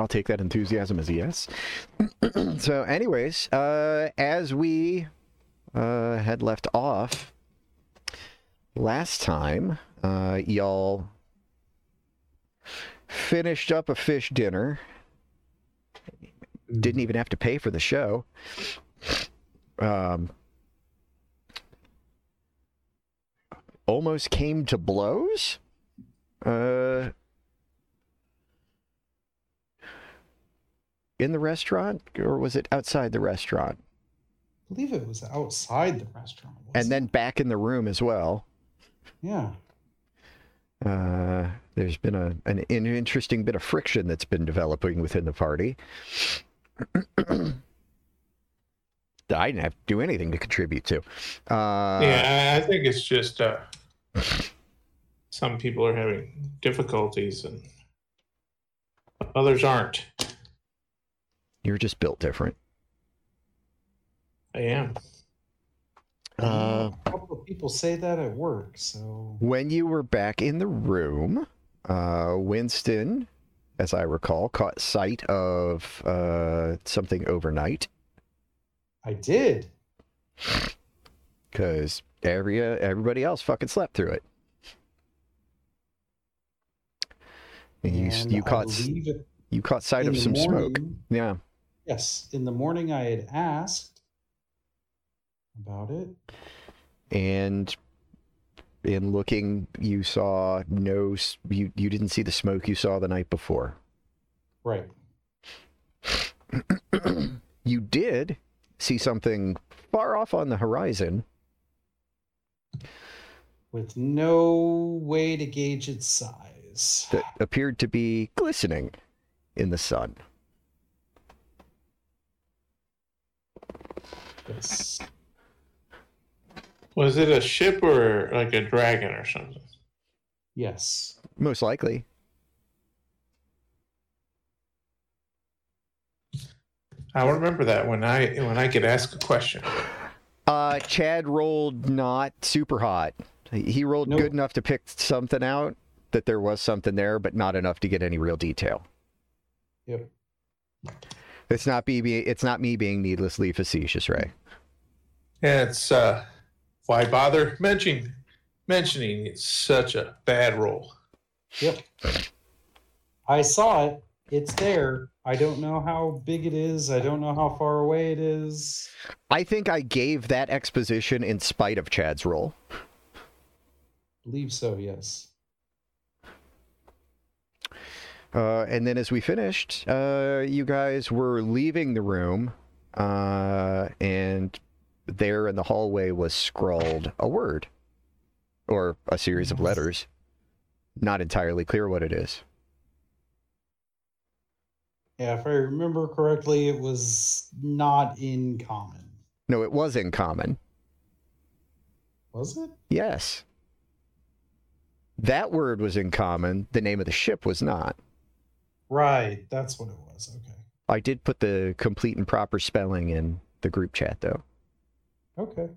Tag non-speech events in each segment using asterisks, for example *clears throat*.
I'll take that enthusiasm as a yes. *clears throat* so, anyways, uh, as we uh, had left off last time, uh, y'all finished up a fish dinner. Didn't even have to pay for the show. Um, almost came to blows. Uh, in the restaurant, or was it outside the restaurant? I believe it was outside the restaurant. And wasn't then back in the room as well. yeah, Uh, there's been a an, an interesting bit of friction that's been developing within the party. *clears throat* I didn't have to do anything to contribute to. Uh, yeah, I I think it's just uh, some people are having difficulties and others aren't. You're just built different. I am. Uh, a couple of people say that at work. So when you were back in the room, uh, Winston, as I recall, caught sight of uh, something overnight I did. *sighs* because every uh, everybody else fucking slept through it. And you And you I caught it- you caught sight of some smoke. Yeah. Yes, in the morning I had asked about it. and in looking you saw no, you, you didn't see the smoke you saw the night before Right. *clears throat* you did see something far off on the horizon With no way to gauge its size. that appeared to be glistening in the sun Yes. Was it a ship or like a dragon or something? Yes. most likely I'll remember that when I when I could ask a question. uh chad rolled not super hot he he rolled Nope. good enough to pick something out that there was something there but not enough to get any real detail Yep. it's not me be it's not me being needlessly facetious ray Yeah, it's uh, why bother mentioning mentioning it's such a bad roll. Yep. I saw it. It's there. I don't know how big it is. I don't know how far away it is. I think I gave that exposition in spite of Chad's roll. believe so, yes. Uh, and then as we finished, uh, you guys were leaving the room, uh, and there in the hallway was scrawled a word or a series of mm-hmm. letters. Not entirely clear what it is. Yeah, if I remember correctly, it was not in common. No, it was in common. Was it? Yes. That word was in common. The name of the ship was not. Right. That's what it was. Okay. I did put the complete and proper spelling in the group chat, though. Okay.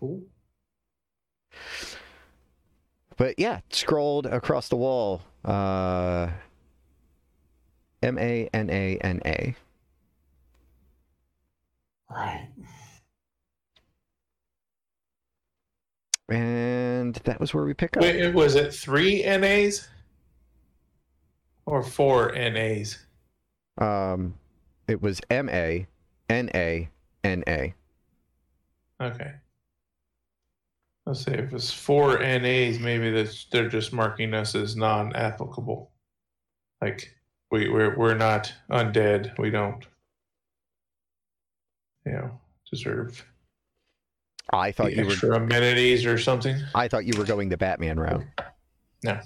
Cool. But yeah, scrolled across the wall. Uh, M A N A N A. Right. And that was where we pick up. Wait, was it three NAs or four NAs? Um, it was M A N A N A. Okay. Let's say if it's four NAs, maybe that's, they're just marking us as non-applicable. Like we we're we're not undead. We don't, you know, deserve I thought you were. amenities or something. I thought you were going the Batman route. No.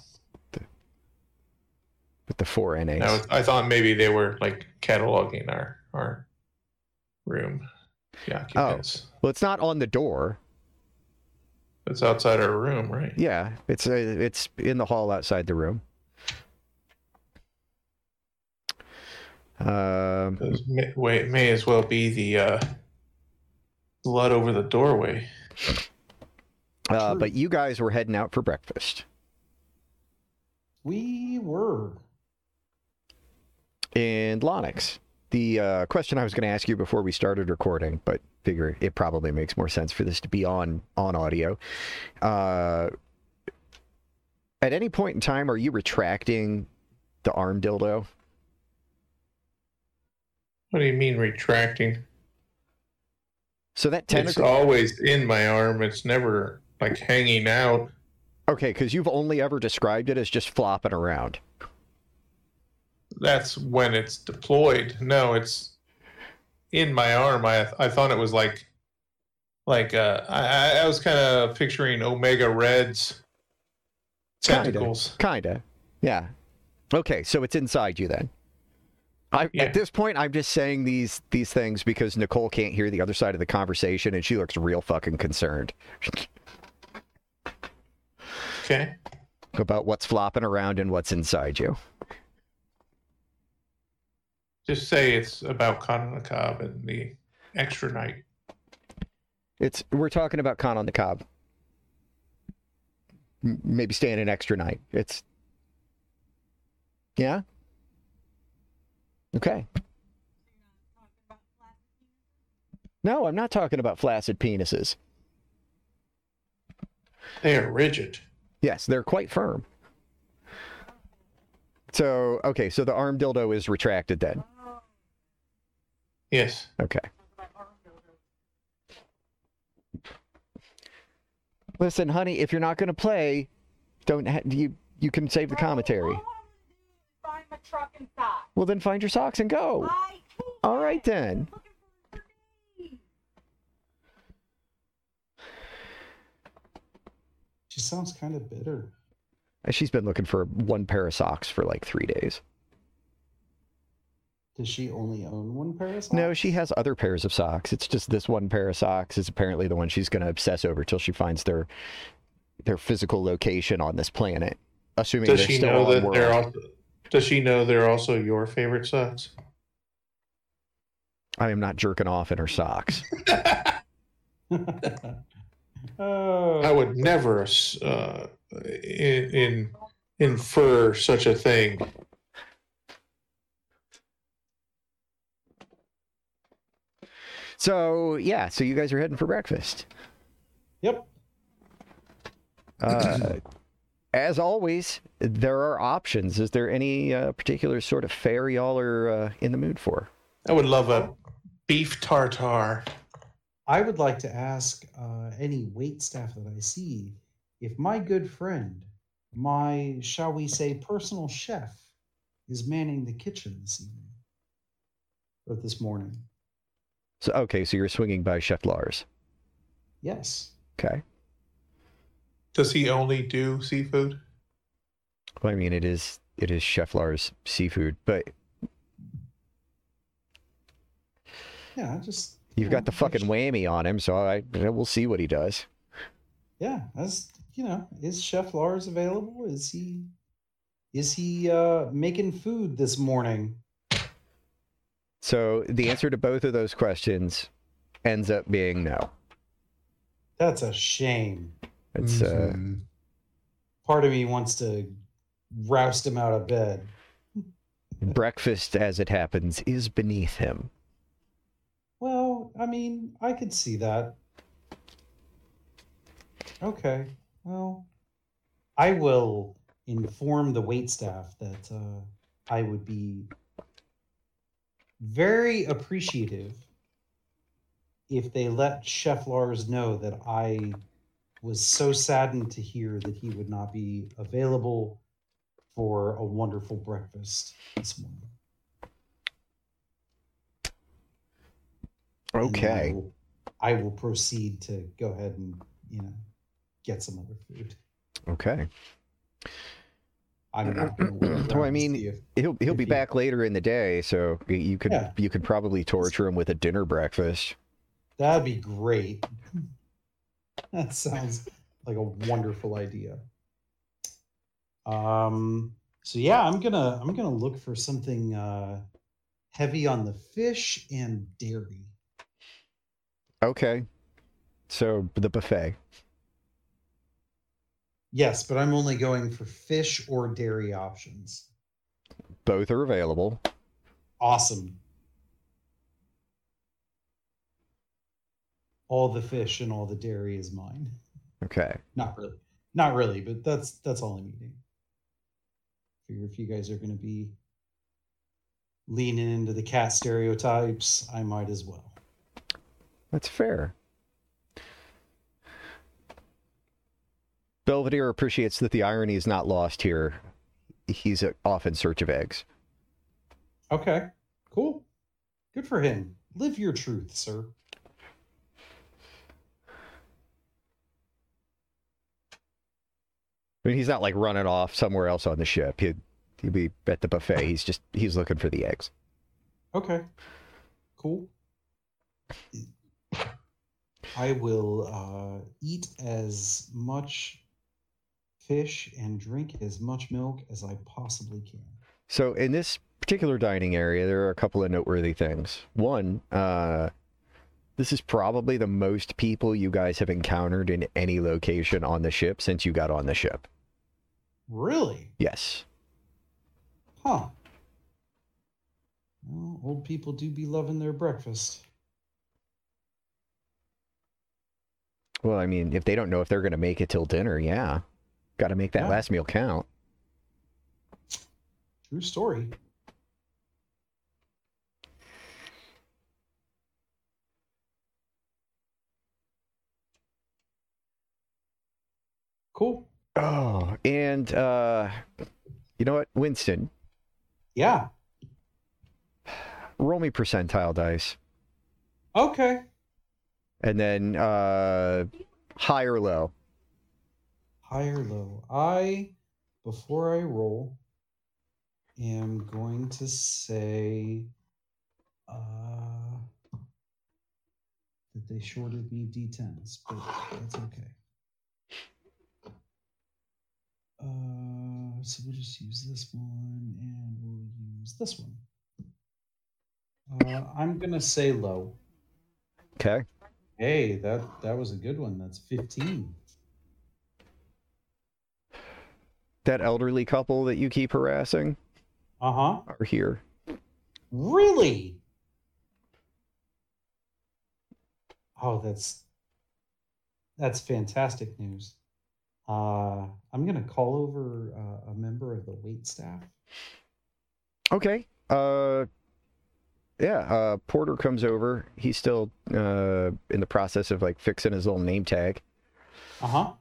With the four NAs. I, was- I thought maybe they were like cataloging our our room. Yeah. occupants. Well, it's not on the door. It's outside our room, right? Yeah, it's uh, it's in the hall outside the room. Um, It may, wait, may as well be the uh, blood over the doorway. uh, but you guys were heading out for breakfast. We were. And Lonix, the uh, question I was going to ask you before we started recording, but figure it probably makes more sense for this to be on on audio. Uh, at any point in time, are you retracting the arm dildo? What do you mean retracting? So that It's always in my arm. It's never like hanging out. Okay, because you've only ever described it as just flopping around. That's when it's deployed. No, it's in my arm. I I thought it was like like uh I I- was kind of picturing Omega Red's Kinda. tentacles. Kinda. Yeah. Okay, so it's inside you then. I, Yeah. At this point, I'm just saying these these things because Nicole can't hear the other side of the conversation, and she looks real fucking concerned Okay. about what's flopping around and what's inside you. Just say it's about Con on the Cob and the extra night. It's we're talking about Con on the Cob. M- Maybe staying an extra night. It's yeah. Okay. No, I'm not talking about flaccid penises. They are rigid. Yes, they're quite firm. So, okay, so the arm dildo is retracted then. Yes. Okay. Listen, honey, if you're not going to play, don't ha- you you can save the commentary. Find my truck and socks. Well, then find your socks and go. All right then. Looking for me. She sounds kind of bitter. She's been looking for one pair of socks for like 3 days. Does she only own one pair of socks? No, she has other pairs of socks. It's just this one pair of socks is apparently the one she's going to obsess over till she finds their their physical location on this planet. Assuming Does they're she still know on that world. they're also Does she know they're also your favorite socks? I am not jerking off in her socks. *laughs* *laughs* oh, I would never uh, in, in infer such a thing. So yeah, so you guys are heading for breakfast. yep. Uh, *clears throat* as always, there are options. Is there any uh, particular sort of fare y'all are uh, in the mood for? I would love a beef tartare. I would like to ask uh, any wait staff that I see if my good friend, my, shall we say, personal chef, is manning the kitchen this evening or this morning. So okay, so you're swinging by Chef Lars. Yes. Okay. Does he only do seafood? Well, I mean, it is it is Chef Lars seafood, but Yeah, just. You've got the fucking whammy on him, so I we'll see what he does. Yeah, as you know, is Chef Lars available? Is he is he uh making food this morning? So the answer to both of those questions ends up being no. That's a shame. It's uh, Mhm. Part of me wants to roust him out of bed. breakfast, as it happens, is beneath him. I mean, I could see that. Okay. Well, I will inform the wait staff that uh, I would be very appreciative if they let Chef Lars know that I was so saddened to hear that he would not be available for a wonderful breakfast this morning. And I Okay. will, I will proceed to go ahead and you know get some other food. Okay. I'm not going to. *clears throat* Well, I mean, if- He'll he'll be he- back later in the day, so you could Yeah. you could probably torture him with a dinner breakfast. that'd be great. *laughs* that sounds like a wonderful idea. Um. So yeah, I'm gonna I'm gonna look for something uh, heavy on the fish and dairy. Okay. So the buffet. Yes, but I'm only going for fish or dairy options. Both are available. Awesome. All the fish and all the dairy is mine. Okay. Not really. Not really, but that's that's all I'm eating. Figure if you guys are gonna be leaning into the cat stereotypes, I might as well. That's fair. Belvedere appreciates that the irony is not lost here. He's off in search of eggs. Okay. Cool. Good for him. Live your truth, sir. I mean, he's not like running off somewhere else on the ship. He'd, he'd be at the buffet. He's just he's looking for the eggs. Okay. Cool. I will uh, eat as much fish and drink as much milk as I possibly can. So in this particular dining area, there are a couple of noteworthy things. One, uh, this is probably the most people you guys have encountered in any location on the ship since you got on the ship. Really? Yes. Huh. Well, old people do be loving their breakfast. Well, I mean, if they don't know if they're going to make it till dinner, yeah. Got to make that Yeah. last meal count. True story. Cool. Oh, and uh, you know what, Winston, Yeah. roll me percentile dice, Okay. And then uh, high or low. High or low? I, before I roll, am going to say uh, that they shorted me d10s, but that's okay. Uh, so we'll just use this one and we'll use this one. Uh, I'm gonna say low. Okay. Hey, that that was a good one. That's 15. That elderly couple that you keep harassing Uh huh. are here. Really? Oh, that's that's fantastic news. Uh, I'm gonna call over uh, a member of the wait staff. Okay. Uh, yeah. Uh, Porter comes over. He's still uh in the process of like fixing his little name tag. Uh huh.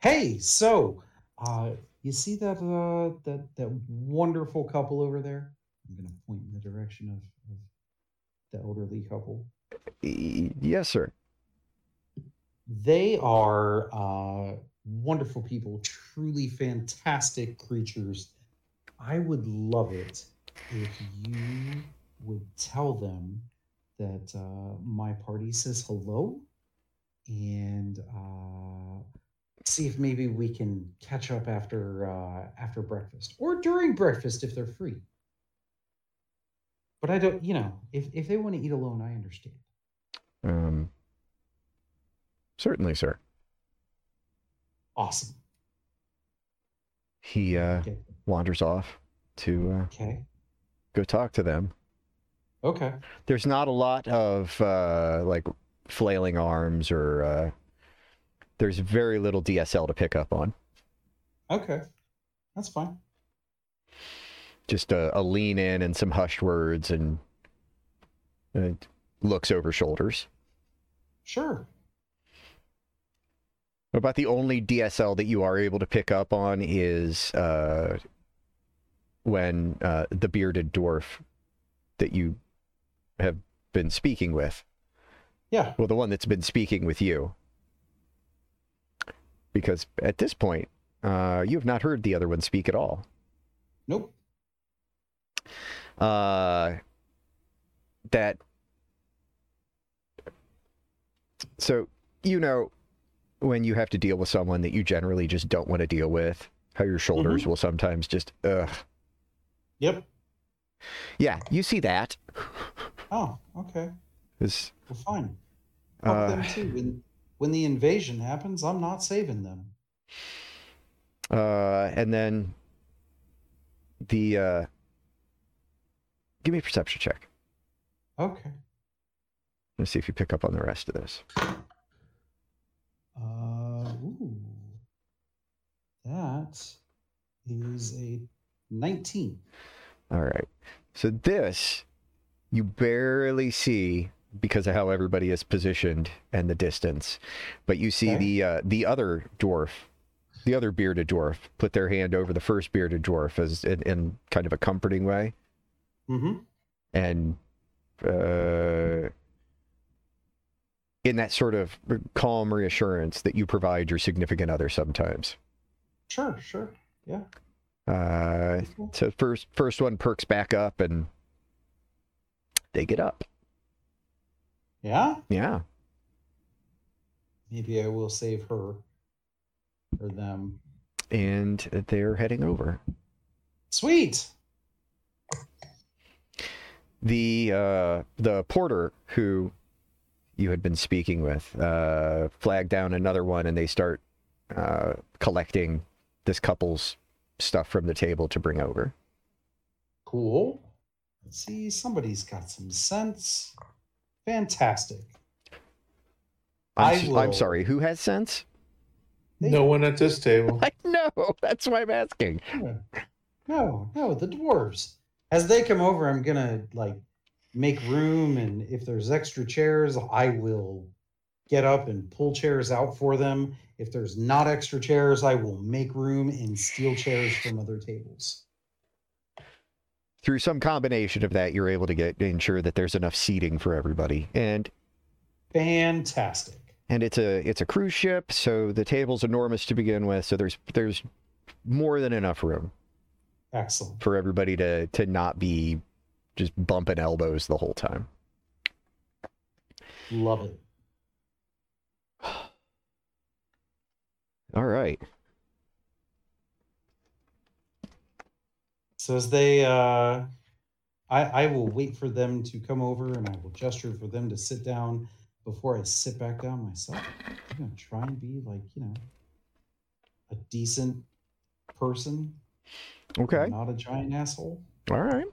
Hey, so uh, you see that uh, that that wonderful couple over there? I'm gonna point in the direction of, of the elderly couple. Yes, sir. They are uh, wonderful people, truly fantastic creatures. I would love it if you would tell them that uh, my party says hello and uh, see if maybe we can catch up after uh, after breakfast or during breakfast if they're free. But I don't, you know, if, if they want to eat alone, I understand. Um, certainly, sir. Awesome. He uh, Okay. wanders off to uh, Okay. go talk to them. Okay. There's not a lot of uh, like flailing arms or uh, there's very little DSL to pick up on. Okay. That's fine. Just a, a lean in and some hushed words and, and looks over shoulders. Sure. About the only DSL that you are able to pick up on is uh, when uh, the bearded dwarf that you have been speaking with, Yeah. well, the one that's been speaking with you, because at this point, uh, you have not heard the other one speak at all. Nope. uh, that so you know when you have to deal with someone that you generally just don't want to deal with how your shoulders will sometimes just ugh Yep. yeah you see that Oh, okay. is Well, fine. Fuck uh, them too. When when the invasion happens, I'm not saving them. Uh, and then the uh, give me a perception check. Okay. Let's see if you pick up on the rest of this. Uh, ooh. That is a 19. All right. So this you barely see because of how everybody is positioned and the distance, but you see Okay. the uh, the other dwarf, the other bearded dwarf, put their hand over the first bearded dwarf as in, in kind of a comforting way, Mm-hmm. and uh, in that sort of calm reassurance that you provide your significant other sometimes. Sure, sure. Yeah. Uh, so first first one perks back up and they get up. Yeah? Yeah. Maybe I will save her or them. and they're heading over. Sweet. The uh, the porter who you had been speaking with uh, flagged down another one, and they start uh, collecting this couple's stuff from the table to bring over. Cool. Let's see. Somebody's got some sense. Fantastic. I'm, I s- I'm sorry. Who has sense? They- No one at this table. *laughs* I know. That's why I'm asking. No, no, the dwarves. As they come over, I'm gonna like make room, and if there's extra chairs, I will get up and pull chairs out for them. If there's not extra chairs, I will make room and steal chairs from other tables. Through some combination of that, you're able to get ensure that there's enough seating for everybody, and Fantastic. and it's a it's a cruise ship, so the table's enormous to begin with. So there's there's more than enough room. Excellent. for everybody to to not be just bumping elbows the whole time. Love it. *sighs* All right. So as they, uh, I, I will wait for them to come over and I will gesture for them to sit down before I sit back down myself. I'm going to try and be like, you know, a decent person. Okay. Not a giant asshole. All right.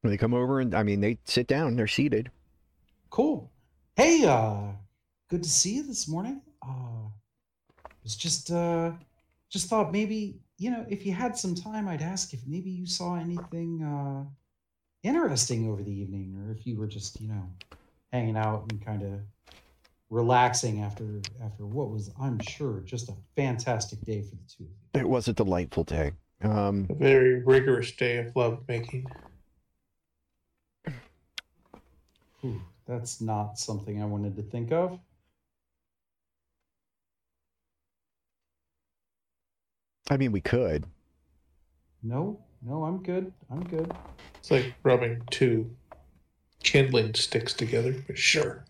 When they come over and I mean they sit down, they're seated. Cool. Hey, uh, good to see you this morning. Uh, was just, uh, just thought maybe, you know, if you had some time, I'd ask if maybe you saw anything, uh, interesting over the evening or if you were just, you know, hanging out and kind of relaxing after, after what was, I'm sure, just a fantastic day for the two of you. It was a delightful day. Um A very rigorous day of love making. Whew, that's not something I wanted to think of. I mean we could. No, no, I'm good. I'm good. It's like rubbing two kindling sticks together, but sure.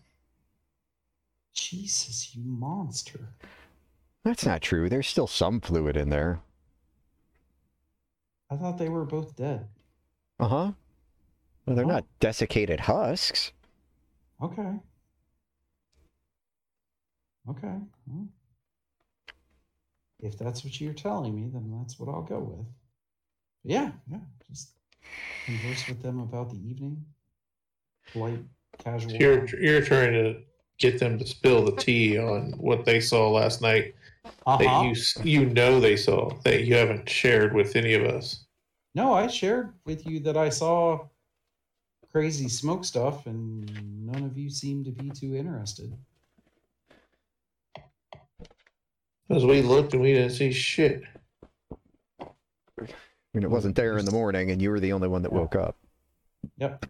Jesus, you monster. That's not true. There's still some fluid in there. I thought they were both dead. Uh-huh. Well, they're Oh. not desiccated husks. Okay. Okay. well, if that's what you're telling me, then that's what I'll go with. Yeah, yeah. Just converse with them about the evening. Polite, casual. You're you're trying to get them to spill the tea on what they saw last night that uh-huh. you you know they saw that you haven't shared with any of us. No, I shared with you that I saw crazy smoke stuff, and none of you seemed to be too interested. As we looked and we didn't see shit. I mean, it wasn't there in the morning, and you were the only one that woke up. Yep.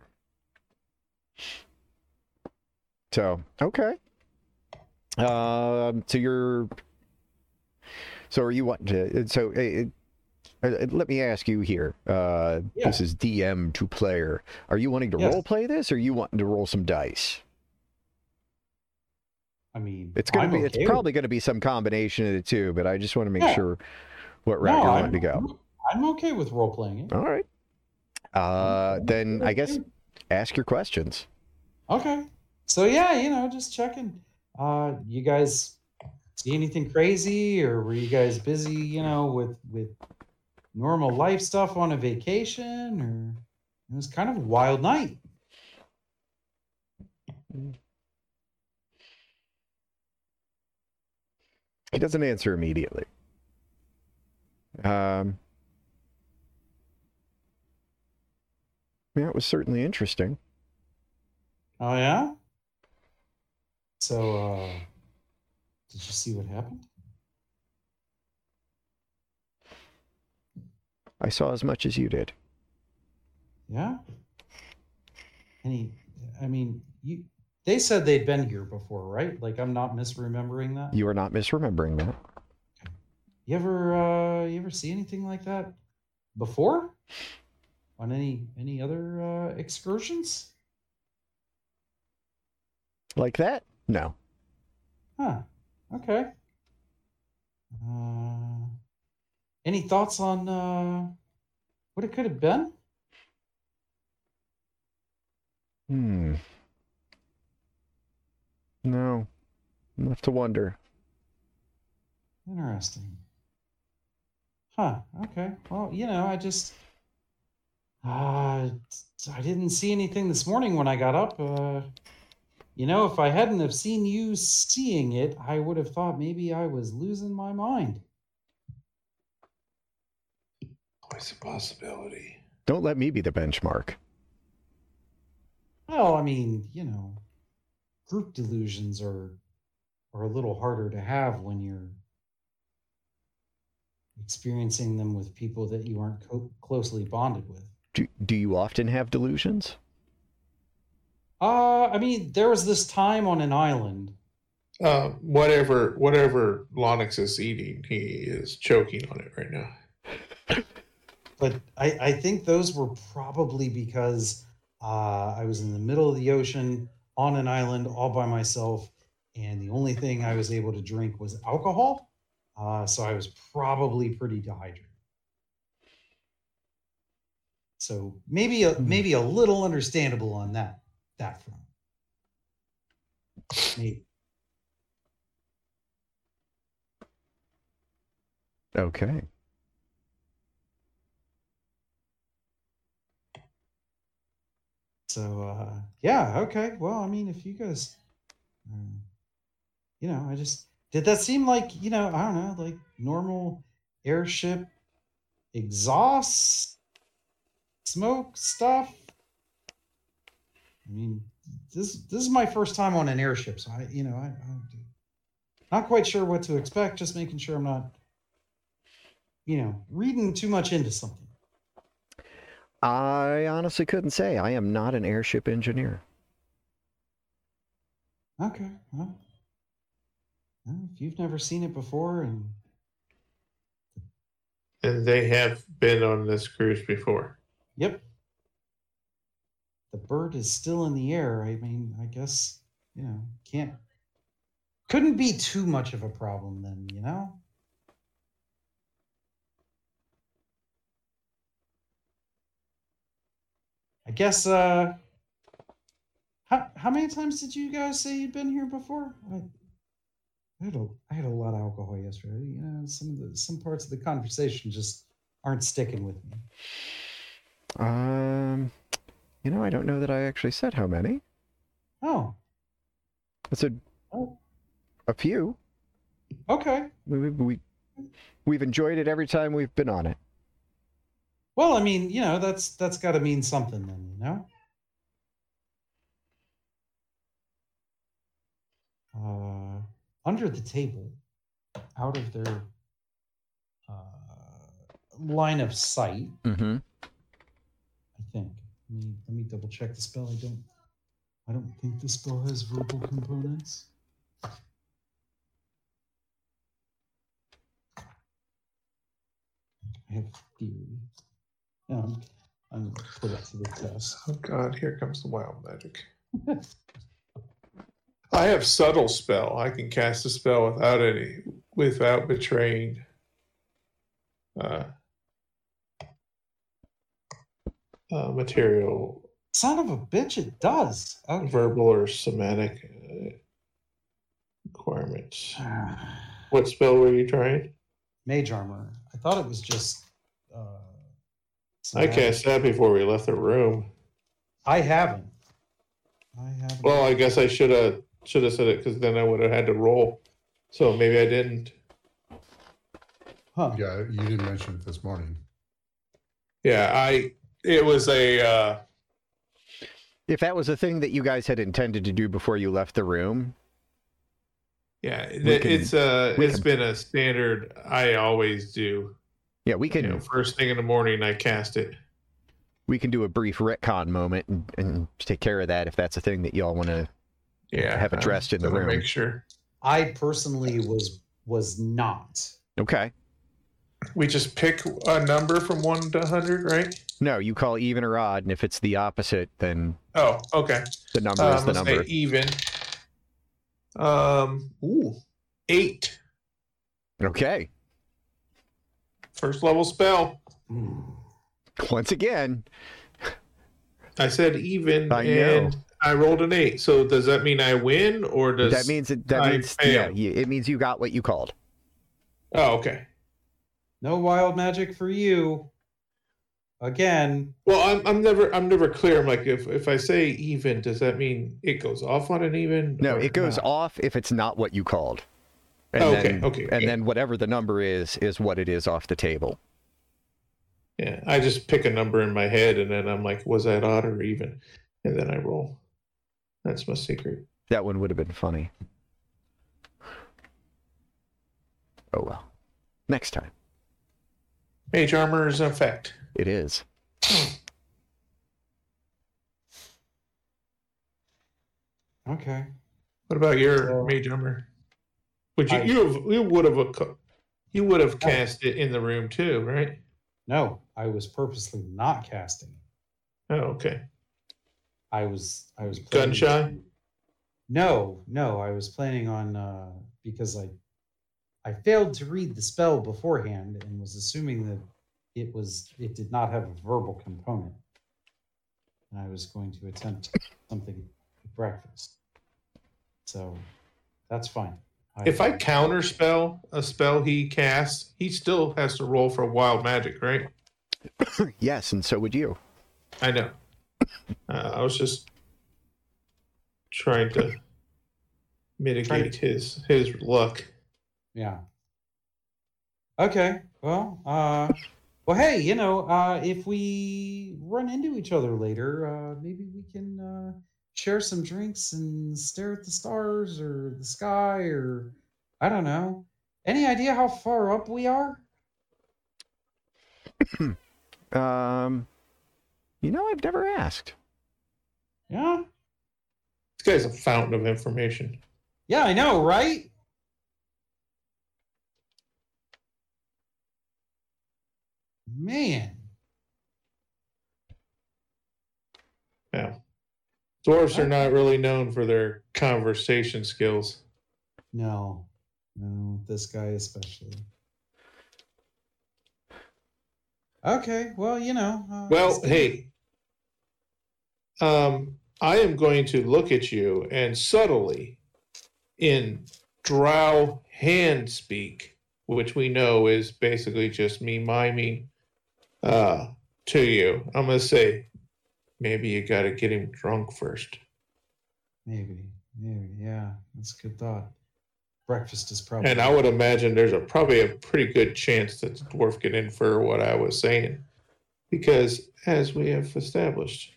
So okay. Um. So you're. So are you wanting to? So uh, uh, let me ask you here. Uh, Yeah. This is DM to player. Are you wanting to Yes. role play this, or are you wanting to roll some dice? I mean, It's gonna I'm be. okay it's probably gonna be some combination of the two, but I just want to make Yeah. sure what route No, you're I'm, to go. I'm okay with role playing it. All right. Uh, then I guess ask your questions. Okay. So yeah, you know, just checking Uh, you guys see anything crazy, or were you guys busy? You know, with with normal life stuff on a vacation, or it was kind of a wild night. He doesn't answer immediately. Um, yeah, it was certainly interesting. Oh yeah. So, uh, did you see what happened? I saw as much as you did. Yeah. Any, I mean, you. They said they'd been here before, right? Like I'm not misremembering that. You are not misremembering that. You ever, uh, you ever see anything like that before? On any any other uh, excursions? Like that? No. Huh. Okay. Uh, any thoughts on uh, what it could have been? Hmm. No. Enough to wonder. Interesting. Huh. Okay. Well, you know, I just uh I didn't see anything this morning when I got up. Uh you know, if I hadn't have seen you seeing it, I would have thought maybe I was losing my mind. Always a possibility. Don't let me be the benchmark. Well, I mean, you know, group delusions are are a little harder to have when you're experiencing them with people that you aren't co- closely bonded with. Do, do you often have delusions? Uh, I mean, there was this time on an island. Uh, whatever, whatever Lonix is eating, he is choking on it right now. But I, I think those were probably because uh, I was in the middle of the ocean on an island all by myself, and the only thing I was able to drink was alcohol. Uh, so I was probably pretty dehydrated. So maybe a, Hmm. maybe a little understandable on that that front. Maybe. Okay. So uh, yeah, okay. Well, I mean, if you guys, um, you know, I just did that seem like you know, I don't know, like normal airship exhaust smoke stuff. I mean, this this is my first time on an airship, so I, you know, I, I'm not quite sure what to expect. Just making sure I'm not, you know, reading too much into something. I honestly couldn't say. I am not an airship engineer. Okay. Well, well, if you've never seen it before, and And they have been on this cruise before. yep, the bird is still in the air. I mean, I guess you know can't couldn't be too much of a problem then. You know. I guess. uh How how many times did you guys say you'd been here before? I, I had a I had a lot of alcohol yesterday. You know, some of the some parts of the conversation just aren't sticking with me. Um, you know, I don't know that I actually said how many. Oh, I said oh, a few. okay. We, we, we, we've enjoyed it every time we've been on it. Well, I mean, you know, that's that's got to mean something then, you know. Uh, under the table, out of their uh, line of sight, Mm-hmm. I think. Let me let me double check the spell. I don't I don't think the spell has verbal components. I have theory. Um, I'm put it to the test. Oh God, here comes the wild magic. *laughs* I have subtle spell. I can cast a spell without any, without betraying. Uh, uh, material, Son of a bitch, it does. Okay. verbal or somatic. Uh, requirements. *sighs* What spell were you trying? Mage armor. I thought it was just. Uh, some I cast that before we left the room. I haven't. I haven't. Well, I guess I should have should have said it because then I would have had to roll. So maybe I didn't. huh. Yeah, you didn't mention it this morning. Yeah, I. It was a. Uh, If that was a thing that you guys had intended to do before you left the room, yeah, We can- it's uh we it's can- been a standard. I always do. Yeah, we can You know, first thing in the morning, I cast it. we can do a brief retcon moment and, and take care of that if that's a thing that y'all want to. Yeah, Have I addressed in the wanna room. Make sure I personally was was not. Okay. we just pick a number from one to hundred, right? No, you call even or odd, and if it's the opposite, then Oh, okay. the number Um, is the let's number. say even. Um, ooh, eight. Okay. First level spell. Once again, I said even, I and I rolled an eight. So does that mean I win, or does that means it, that I means fail? yeah, you- it means you got what you called. Oh, okay. No wild magic for you. Again, Well, I'm I'm never I'm never clear. I'm like, if if I say even, does that mean it goes off on an even? No, it goes not? off if it's not what you called. And Oh, okay, then, okay, And then whatever the number is is what it is off the table. Yeah, I just pick a number in my head, and then I'm like, was that odd or even? And then I roll. That's my secret. That one would have been funny. Oh well. Next time. Mage armor is an effect. It is. okay. What about your So- mage armor? Would you I- you have, you would have you would have cast it in the room too, right? No, I was purposely not casting. Oh, okay. I was I was Gun shy. No, no, I was planning on uh because I I failed to read the spell beforehand and was assuming that it was it did not have a verbal component. And I was going to attempt something at breakfast. So that's fine. If I counter spell a spell he casts, he still has to roll for wild magic, right? *coughs* yes, and so would you. I know. Uh, I was just trying to mitigate his his luck. Yeah. Okay. Well, uh well hey, you know, uh if we run into each other later, uh maybe we can uh share some drinks and stare at the stars or the sky or I don't know. Any idea how far up we are? *clears throat* Um you know, I've never asked. Yeah? This guy's a fountain of information. Yeah, I know, right? Man. Yeah. Dwarfs are not really known for their conversation skills. No. No, this guy especially. Okay, well, you know. Uh, Well, hey, um, I am going to look at you and subtly, in drow hand speak, which we know is basically just me miming uh, to you, I'm going to say, maybe you got to get him drunk first. Maybe, maybe, yeah, that's a good thought. Breakfast is probably. And I would imagine there's a probably a pretty good chance that the dwarf can infer what I was saying, because as we have established,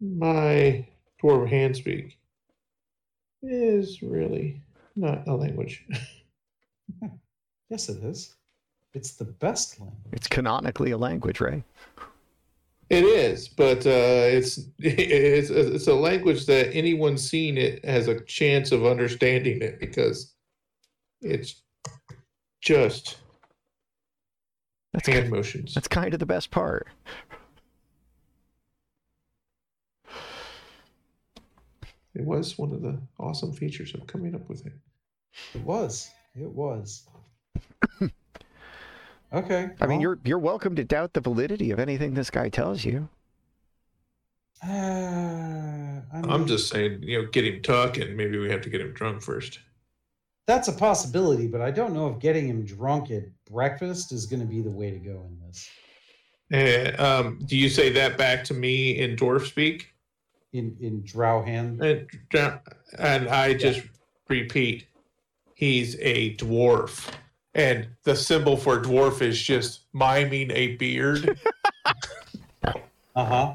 my dwarf hand speak is really not a language. *laughs* Yes, it is. It's the best language. It's canonically a language, right? It is, but uh, it's it's it's a language that anyone seeing it has a chance of understanding it because it's just That's hand kind, motions. that's kind of the best part. It was one of the awesome features of coming up with it. It was. It was. Okay. I mean, you're you're welcome to doubt the validity of anything this guy tells you. Uh, I I'm just saying, you know, get him talking. Maybe we have to get him drunk first. That's a possibility, but I don't know if getting him drunk at breakfast is going to be the way to go in this. And um, do you say that back to me in dwarf speak? In in Drowhand, And, and I just repeat, he's a dwarf. And the symbol for dwarf is just miming a beard. *laughs* uh huh.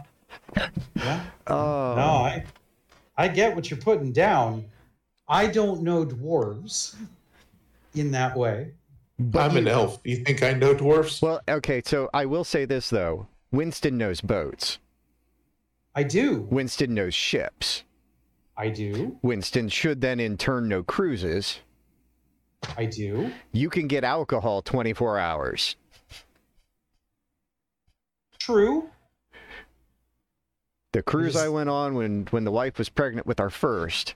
Yeah. Oh, No, I I get what you're putting down. I don't know dwarves in that way. but I'm an you- elf. You think I know dwarves? Well, okay, so I will say this though. Winston knows boats. I do. Winston knows ships. I do. Winston should then in turn know cruises. I do. You can get alcohol 24 hours. True. The cruise I went on when when the wife was pregnant with our first,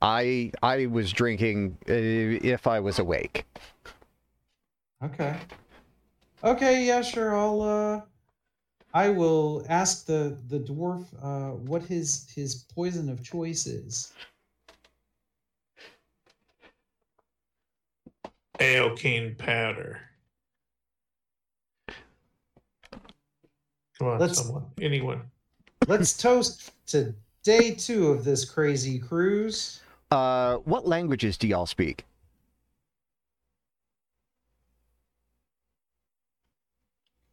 I I was drinking uh, if I was awake. Okay. Okay, yeah, sure. I'll uh I will ask the the dwarf uh what his his poison of choice is. Alkane powder. Come on, Let's- someone. Anyone. Let's toast to day 2 of this crazy cruise. Uh, what languages do y'all speak?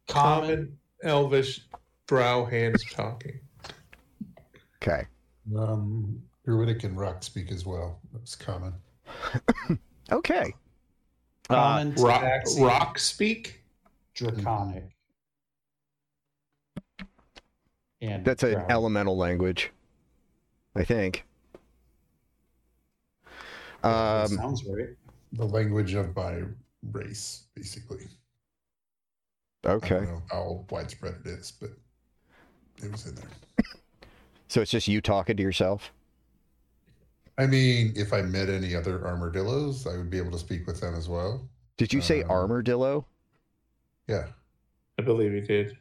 Common, Elvish, drow hands talking. Okay. Um, Druidic and Rock speak as well. That's common. *laughs* Okay. Uh, Rock, tabaxi, rock speak? draconic. And that's an drow. elemental language, I think. Um, sounds right. The language of my race, basically. Okay. I don't know how widespread it is, but it was in there. So it's just you talking to yourself? I mean, if I met any other armadillos, I would be able to speak with them as well. Did you say Um, armadillo? Yeah, I believe he did.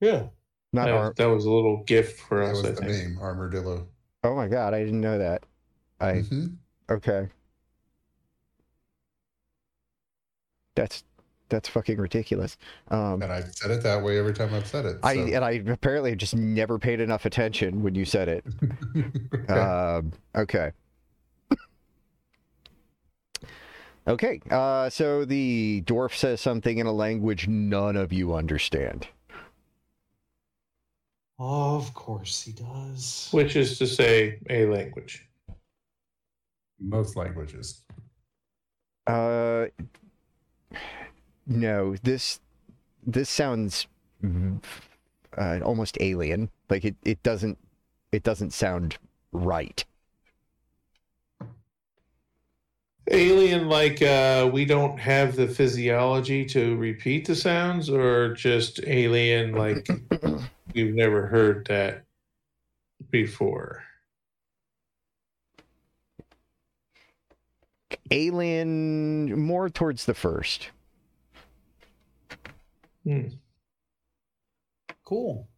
Yeah. Not That, ar- that was a little gift for that us, was I the think. name, armadillo. Oh my god, I didn't know that. I Mhm. okay. That's that's fucking ridiculous. Um And I've said it that way every time I've said it. I and I apparently just never paid enough attention when you said it. *laughs* Okay. Um, okay. Okay. Uh, so the dwarf says something in a language none of you understand. Of course he does. Which is to say, a language. Most languages. Uh, no. This this sounds uh, almost alien. Like it, it doesn't it doesn't sound right. Alien, like uh, we don't have the physiology to repeat the sounds, or just alien, like *coughs* we've never heard that before. Alien, more towards the first. Hmm. Cool.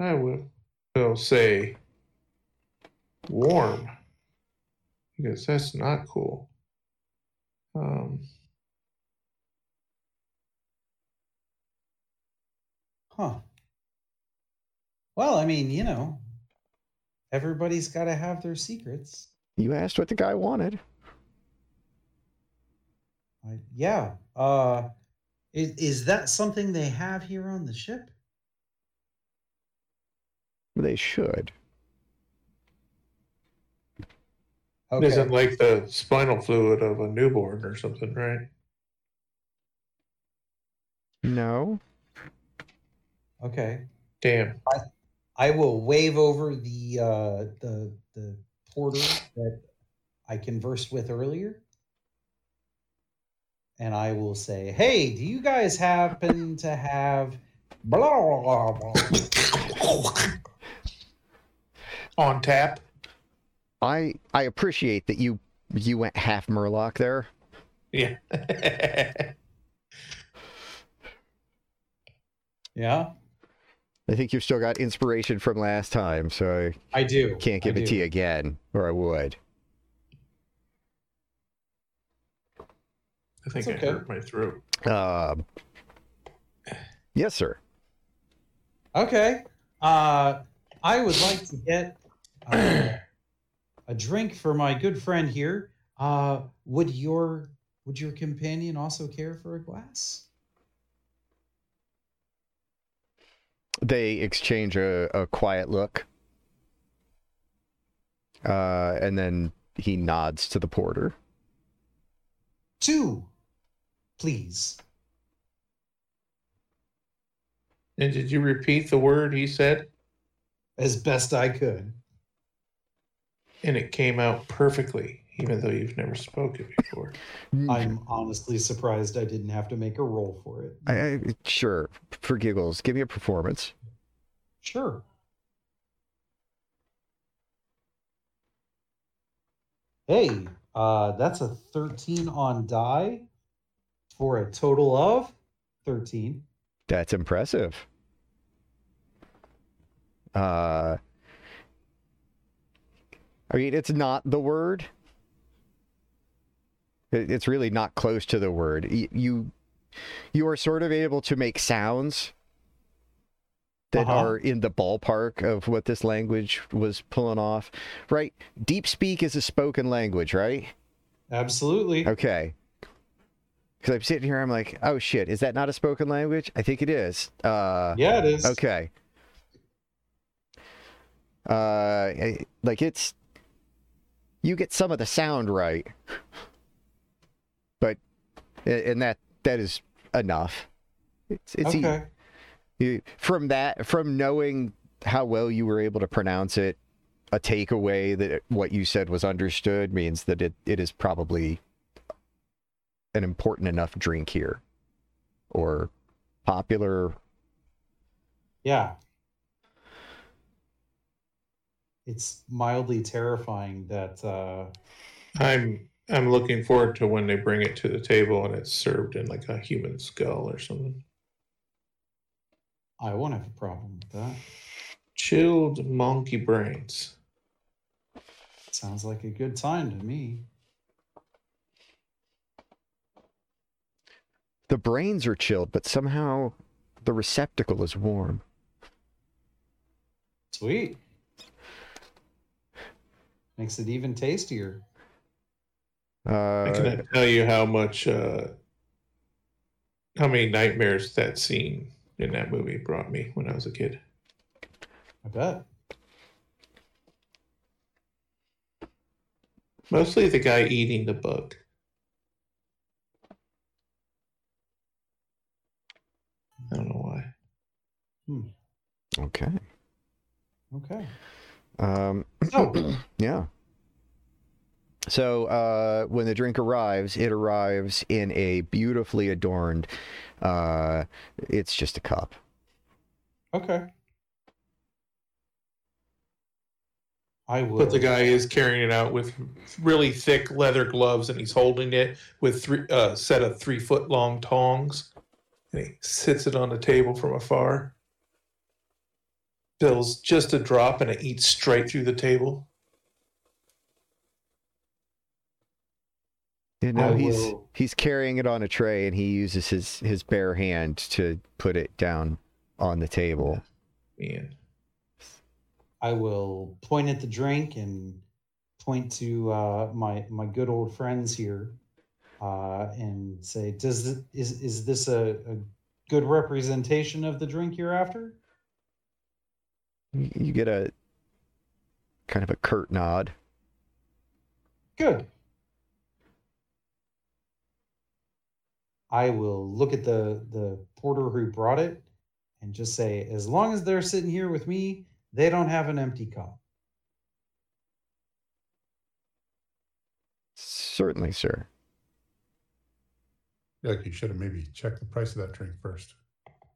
I will, will say warm because that's not cool. Um, Huh. Well, I mean, you know, everybody's got to have their secrets. You asked what the guy wanted. I, yeah. Uh, is, is that something they have here on the ship? They should. Okay. isn't like the spinal fluid of a newborn or something, right? No. Okay. Damn. I will wave over the uh, the the porter that I conversed with earlier, and I will say, "Hey, do you guys happen to have blah blah blah?" blah? *laughs* On tap. I I appreciate that you you went half Murloc there. Yeah. *laughs* Yeah, I think you've still got inspiration from last time, so I I do. can't give I it to you again, or I would. I think It's I okay. hurt my throat. Um, yes, sir. Okay. Uh, I would like to get uh, a drink for my good friend here. Uh, would your would your companion also care for a glass? They exchange a, a quiet look. Uh, and then he nods to the porter. Two, please. And did you repeat the word he said? As best I could. And it came out perfectly, even though you've never spoken before. I'm honestly surprised I didn't have to make a roll for it. I, I, sure, for giggles, give me a performance. Sure. Hey, uh, that's a 13 on die for a total of 13. That's impressive. Uh, I mean, it's not the word. It's really not close to the word. You, you are sort of able to make sounds that Uh-huh. are in the ballpark of what this language was pulling off, right? Deep Speech is a spoken language, right? Absolutely. Okay. Because I'm sitting here, I'm like, oh shit, is that not a spoken language? I think it is. Uh, Yeah, it is. Okay. Uh, I- like it's you get some of the sound right, but and that that is enough. It's it's Okay. you, from that from knowing how well you were able to pronounce it. A takeaway that what you said was understood means that it, it is probably an important enough drink here, or popular Yeah. It's mildly terrifying that uh I'm I'm looking forward to when they bring it to the table and it's served in like a human skull or something. I won't have a problem with that. Chilled monkey brains. Sounds like a good time to me. The brains are chilled, but somehow the receptacle is warm. Sweet. Makes it even tastier. I Uh, cannot tell you how much uh how many nightmares that scene in that movie brought me when I was a kid. I bet. Mostly the guy eating the bug. I don't know why. Hmm. okay. Okay. Um, So *clears throat* yeah. So uh, when the drink arrives, it arrives in a beautifully adorned. Uh, it's just a cup. okay. I will But the guy is carrying it out with really thick leather gloves, and he's holding it with three uh, set of three foot long tongs, and he sits it on the table from afar. Fills just a drop, and it eats straight through the table. You know, he's he's carrying it on a tray, and he uses his his bare hand to put it down on the table. Man, I will point at the drink and point to uh, my my good old friends here, uh, and say, "Does is is this a, a good representation of the drink you're after?" You you get a kind of a curt nod. Good. I will look at the the porter who brought it and just say, as long as they're sitting here with me, they don't have an empty cup. Certainly, sir. Like you should have maybe checked the price of that drink first.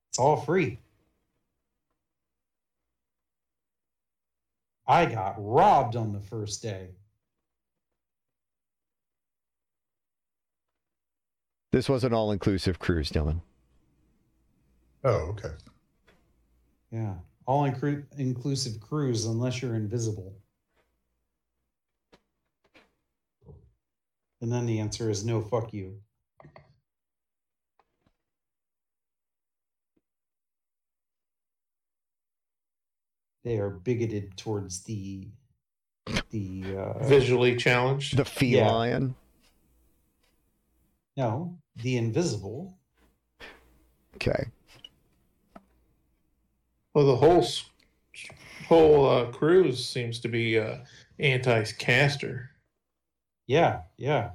It's all free. I got robbed on the first day. This was an all-inclusive cruise, Dylan. Oh, okay. Yeah. All inclu- inclusive cruise unless you're invisible. And then the answer is no, fuck you. They are bigoted towards the the uh, Visually challenged. The feline. no the invisible. Okay. Well, the whole whole uh, cruise seems to be uh, anti-caster. Yeah, yeah.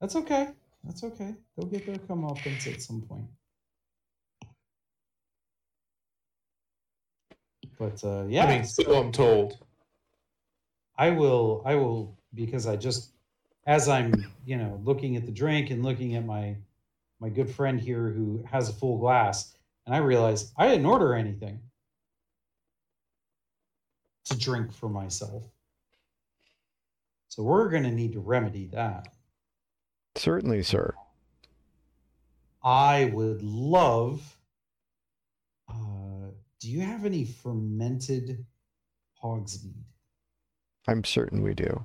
That's okay. That's okay. They'll get their comeuppance at some point. But uh, yeah, I mean, so I'm told. I will. I will because I just, as I'm, you know, looking at the drink and looking at my my good friend here who has a full glass, and I realize I didn't order anything to drink for myself. So we're going to need to remedy that. Certainly, sir. I would love. Do you have any fermented hogsmeade? I'm certain we do.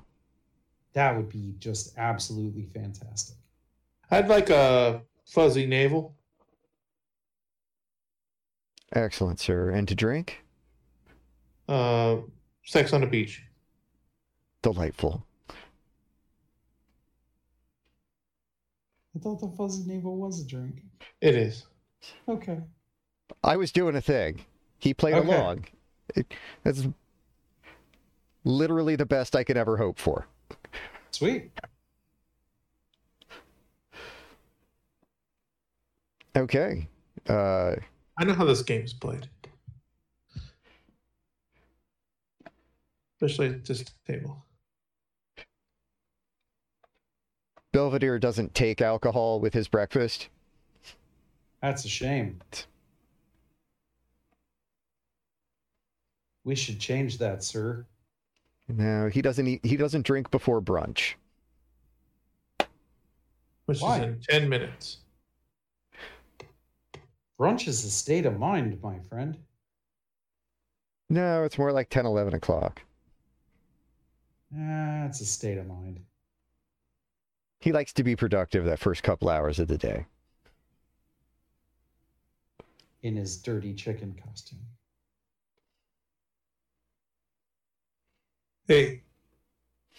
That would be just absolutely fantastic. I'd like a fuzzy navel. Excellent, sir. And to drink? Uh, sex on the beach. Delightful. I thought the fuzzy navel was a drink. It is. Okay. I was doing a thing. He played Okay. along. It, that's literally the best I could ever hope for. Sweet. Okay. Uh, I know how this game is played. Especially at this table. Belvedere doesn't take alcohol with his breakfast. That's a shame. We should change that, sir. No, he doesn't eat. He doesn't drink before brunch. Which Why? is in 10 minutes. Brunch is a state of mind, my friend. No, it's more like 10, 11 o'clock. Ah, it's a state of mind. He likes to be productive that first couple hours of the day. In his dirty chicken costume. Hey,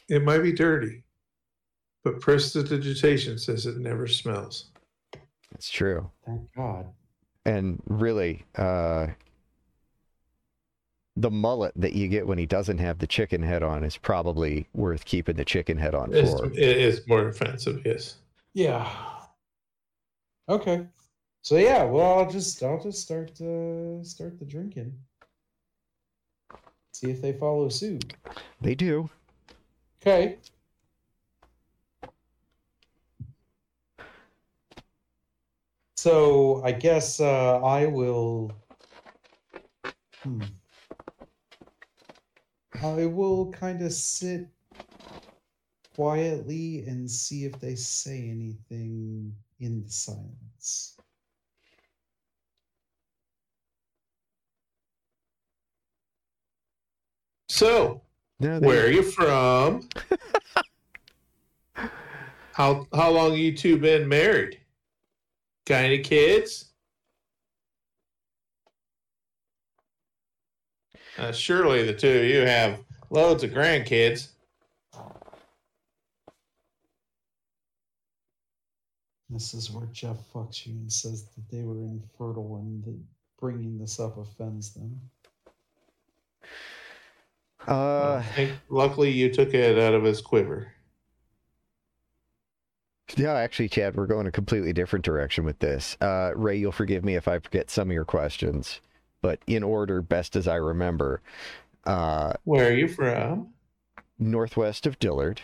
it might be dirty, but prestidigitation says it never smells. That's true. Thank God. And really, uh, the mullet that you get when he doesn't have the chicken head on is probably worth keeping the chicken head on It's, for. it is more offensive, yes. Yeah. Okay. So yeah, well, I'll just I'll just start uh, start the drinking. See if they follow suit. They do. Okay. So I guess uh, I will. Hmm. I will kind of sit quietly and see if they say anything in the silence. So, No, where are you from? *laughs* how how long you two been married? Got any kids? Uh, surely the two of you have loads of grandkids. This is where Jeff fucks you and says that they were infertile and that bringing this up offends them. Uh, I luckily you took it out of his quiver. yeah, actually, Chad, we're going a completely different direction with this. Uh, Ray, you'll forgive me if I forget some of your questions, but in order, best as I remember, uh, Where are you from? northwest of Dillard,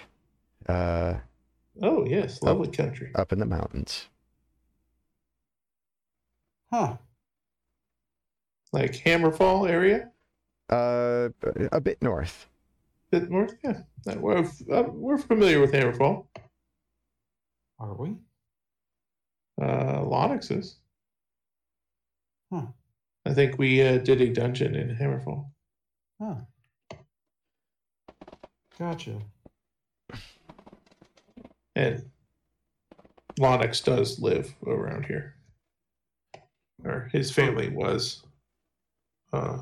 uh, Oh yes, lovely country. up in the mountains. Huh. Like Hammerfall area, Uh, a bit north. bit north. Yeah, we're, uh, we're familiar with Hammerfall. Are we? Uh, Lonix is. Huh. I think we uh, did a dungeon in Hammerfall. Huh. Gotcha. And Lonix does live around here. Or his family was uh,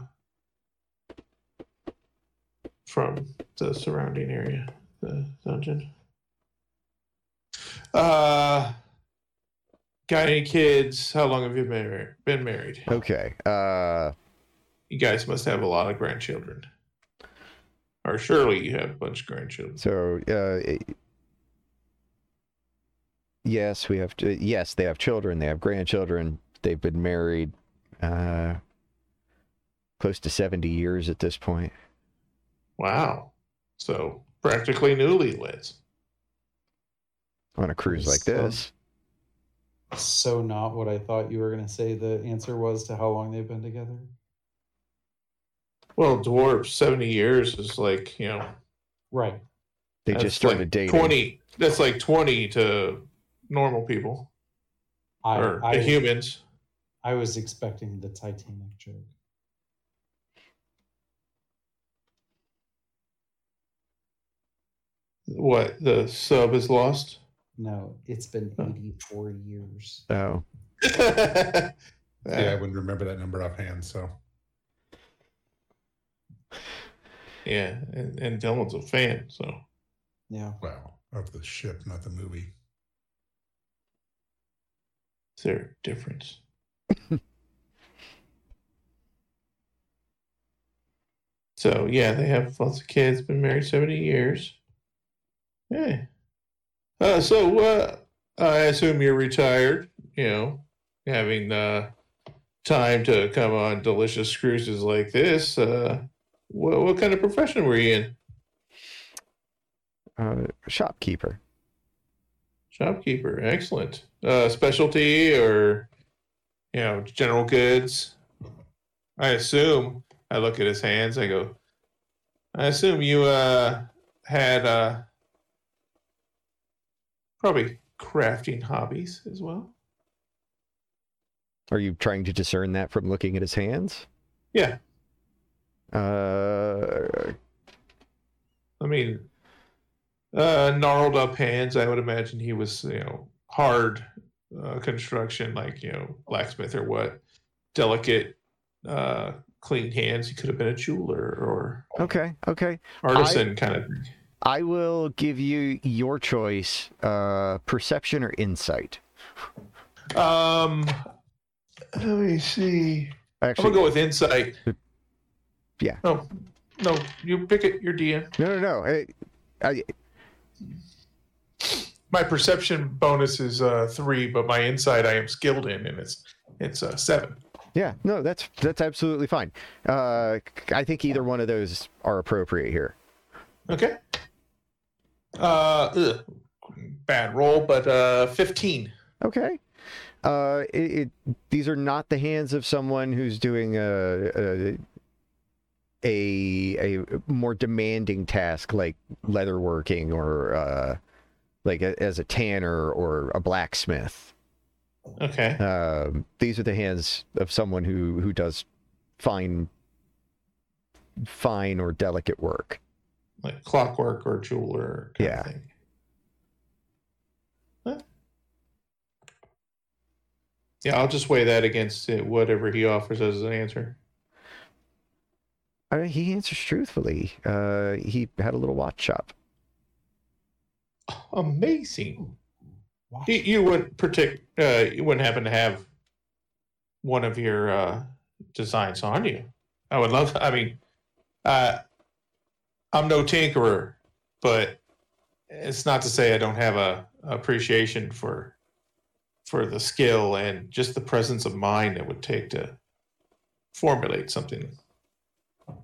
from the surrounding area, the dungeon. Uh, got any kids? How long have you been married? Been married? Okay. Uh, You guys must have a lot of grandchildren. Or surely you have a bunch of grandchildren. so uh, it- yes, we have. To, yes, they have children. They have grandchildren. They've been married uh, close to seventy years at this point. Wow. So practically newlyweds. On a cruise like So- this. So not what I thought you were going to say the answer was to how long they've been together. Well, dwarves, 70 years is like, you know, Right. They just started like dating. 20. That's like 20 to normal people I, or I, humans. I was expecting the Titanic joke. What? The sub is lost? No, it's been Huh. 84 years. Oh, *laughs* Yeah, I wouldn't remember that number offhand. So Yeah. And, and Dylan's a fan. So Yeah. wow, of the ship, not the movie. is there a difference? *laughs* so, yeah, they have lots of kids, been married 70 years. Yeah. Uh, so, uh, I assume you're retired, you know, having uh, time to come on delicious cruises like this. Uh, what, what kind of profession were you in? uh, shopkeeper. Shopkeeper, excellent. Uh, specialty or, you know, general goods. I assume. I look at his hands. I go. I assume you uh had uh probably crafting hobbies as well. Are you trying to discern that from looking at his hands? Yeah, Uh, I mean, uh, gnarled up hands. I would imagine he was, you know, hard uh, construction, like you know, blacksmith or what. Delicate, uh, clean hands. He could have been a jeweler or okay, okay. artisan kind of thing. I will give you your choice: uh, perception or insight. Um, let me see. I'm gonna go with insight. Yeah. No, no, you pick it. Your DM. no, no, no. I, I, My perception bonus is uh three, but my insight I am skilled in, and it's it's uh, seven. yeah, no, that's that's absolutely fine. Uh, I think either one of those are appropriate here. Okay. Uh, ugh, bad roll, but uh, fifteen. Okay. Uh, it, it, these are not the hands of someone who's doing a, a a a more demanding task like leatherworking or uh, like a, as a tanner or a blacksmith. Okay. Um, these are the hands of someone who who does fine fine or delicate work. Like clockwork or jeweler. Kind Yeah. Of thing. Huh. Yeah, I'll just weigh that against it, whatever he offers as an answer. I mean, he answers truthfully. Uh, he had a little watch shop. Amazing. Watch. You, you wouldn't partic- uh, you wouldn't happen to have one of your uh, designs on you. I would love. I mean, uh, I'm no tinkerer, but it's not to say I don't have a appreciation for for the skill and just the presence of mind it would take to formulate something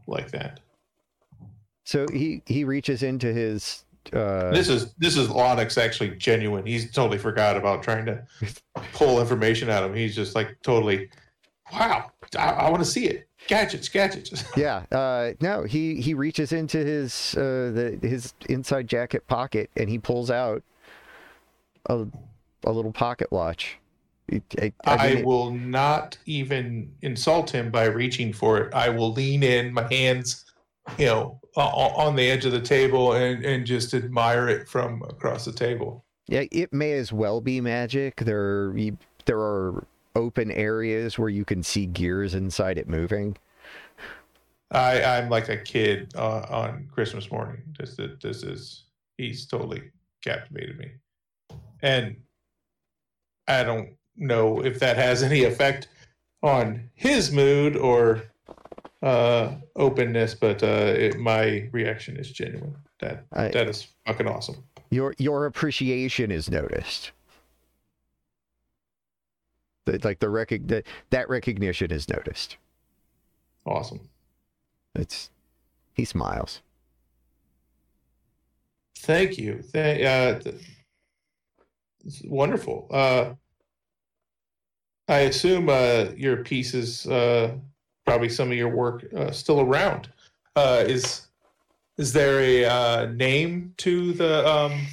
like that. So he he reaches into his. Uh, this is this is Onyx actually genuine. He's totally forgot about trying to *laughs* pull information out of him. He's just like totally, wow, I, I want to see it. Gadgets, gadgets. *laughs* yeah. Uh, no, he he reaches into his uh, the his inside jacket pocket and he pulls out a a little pocket watch. I, I, I, mean, it- will not even insult him by reaching for it. I will lean in, my hands, you know, on the edge of the table, and and just admire it from across the table. Yeah, it may as well be magic. There, there are open areas where you can see gears inside it moving. I I'm like a kid uh, on Christmas morning. This this is he's totally captivated me, and I don't know if that has any effect on his mood or uh openness, but uh it, my reaction is genuine. That I- that is fucking awesome. Your your appreciation is noticed. Like the rec- the, that recognition is noticed. Awesome. It's he smiles. Thank you. Thank, uh, th- it's wonderful. Uh, I assume uh, your pieces, uh, probably some of your work, uh, still around. Uh, is is there a uh, name to the um,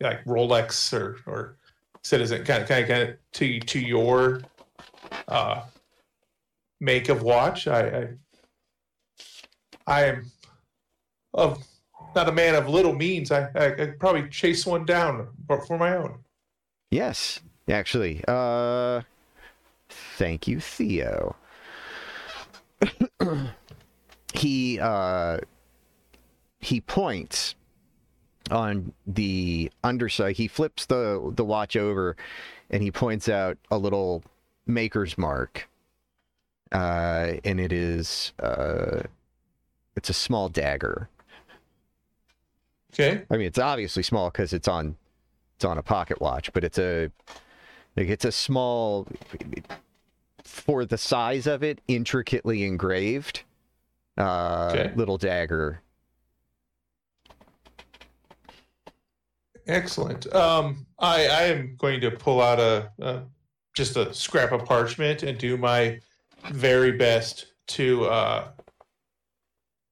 like Rolex or or Citizen kind of kind of, kind of to to your uh, make of watch? I I, I am of not a man of little means. I, I I'd probably chase one down for, for my own. Yes, actually. Uh, thank you, Theo. *clears throat* he uh, he points on the underside. He flips the the watch over, and he points out a little maker's mark. Uh, and it is uh, it's a small dagger. Okay. I mean, it's obviously small because it's on it's on a pocket watch, but it's a like it's a small for the size of it, intricately engraved uh, Okay. little dagger. Excellent. Um, I I am going to pull out a, a just a scrap of parchment and do my very best to uh,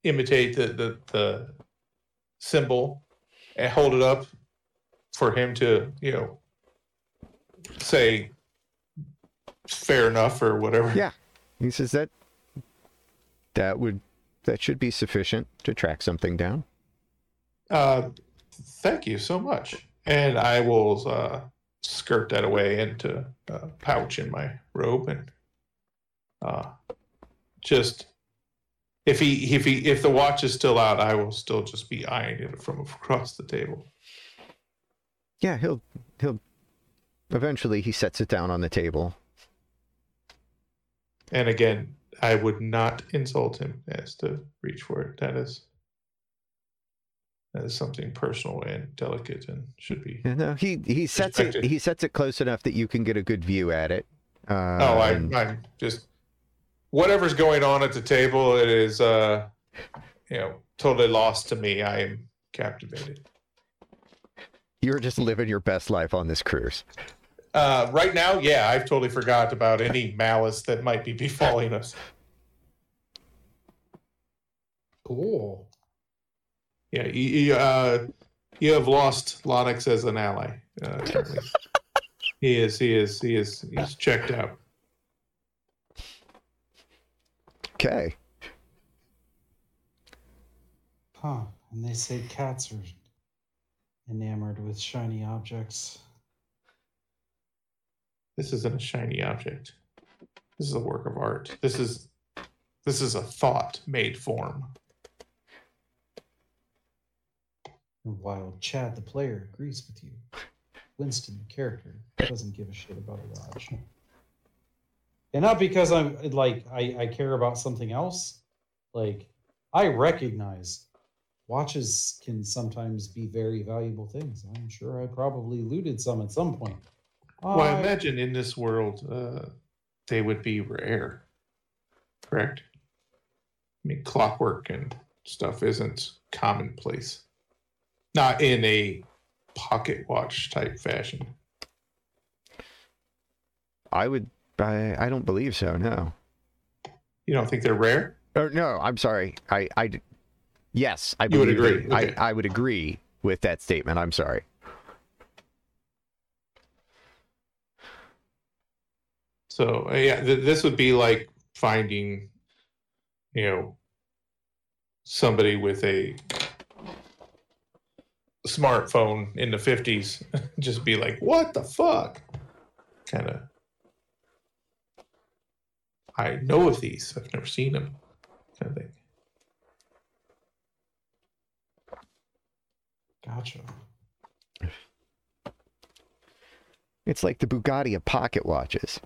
imitate the, the the symbol and hold it up for him to you know say fair enough or whatever. Yeah. He says that that would that should be sufficient to track something down. Uh, thank you so much. And I will uh, skirt that away into a pouch in my robe and uh, just if he if he if the watch is still out, I will still just be eyeing it from across the table. Yeah, he'll he'll eventually he sets it down on the table. And again, I would not insult him as to reach for it. That is that is something personal and delicate and should be. Yeah, no, he he sets it he sets it close enough that you can get a good view at it. Uh, Oh, I, and- I'm just whatever's going on at the table. It is, uh, you know, totally lost to me. I am captivated. you're just living your best life on this cruise. Uh, right now, yeah, I've totally forgot about any malice that might be befalling us. Cool. Yeah, you, you, uh, you have lost Lonix as an ally. Uh, *laughs* he is. He is. He is. He's checked out. Okay. Huh. And they say cats are enamored with shiny objects. This isn't a shiny object. This is a work of art. This is. This is a thought made form. And while Chad, the player, agrees with you, Winston, the character, doesn't give a shit about a watch. And not because I'm like I, I care about something else. Like I recognize watches can sometimes be very valuable things. I'm sure I probably looted some at some point. Well, I I- imagine in this world, uh, they would be rare. Correct? I mean, clockwork and stuff isn't commonplace. Not in a pocket watch type fashion. I would I I don't believe so, no. You don't think they're rare? Or no, I'm sorry. I, I yes, I You would agree, okay. I I would agree with that statement. I'm sorry. So uh, yeah, th- this would be like finding, you know, somebody with a smartphone in the fifties. *laughs* Just be like, what the fuck? Kind of. I know of these. I've never seen them. Kind of thing. Gotcha. It's like the Bugatti of pocket watches.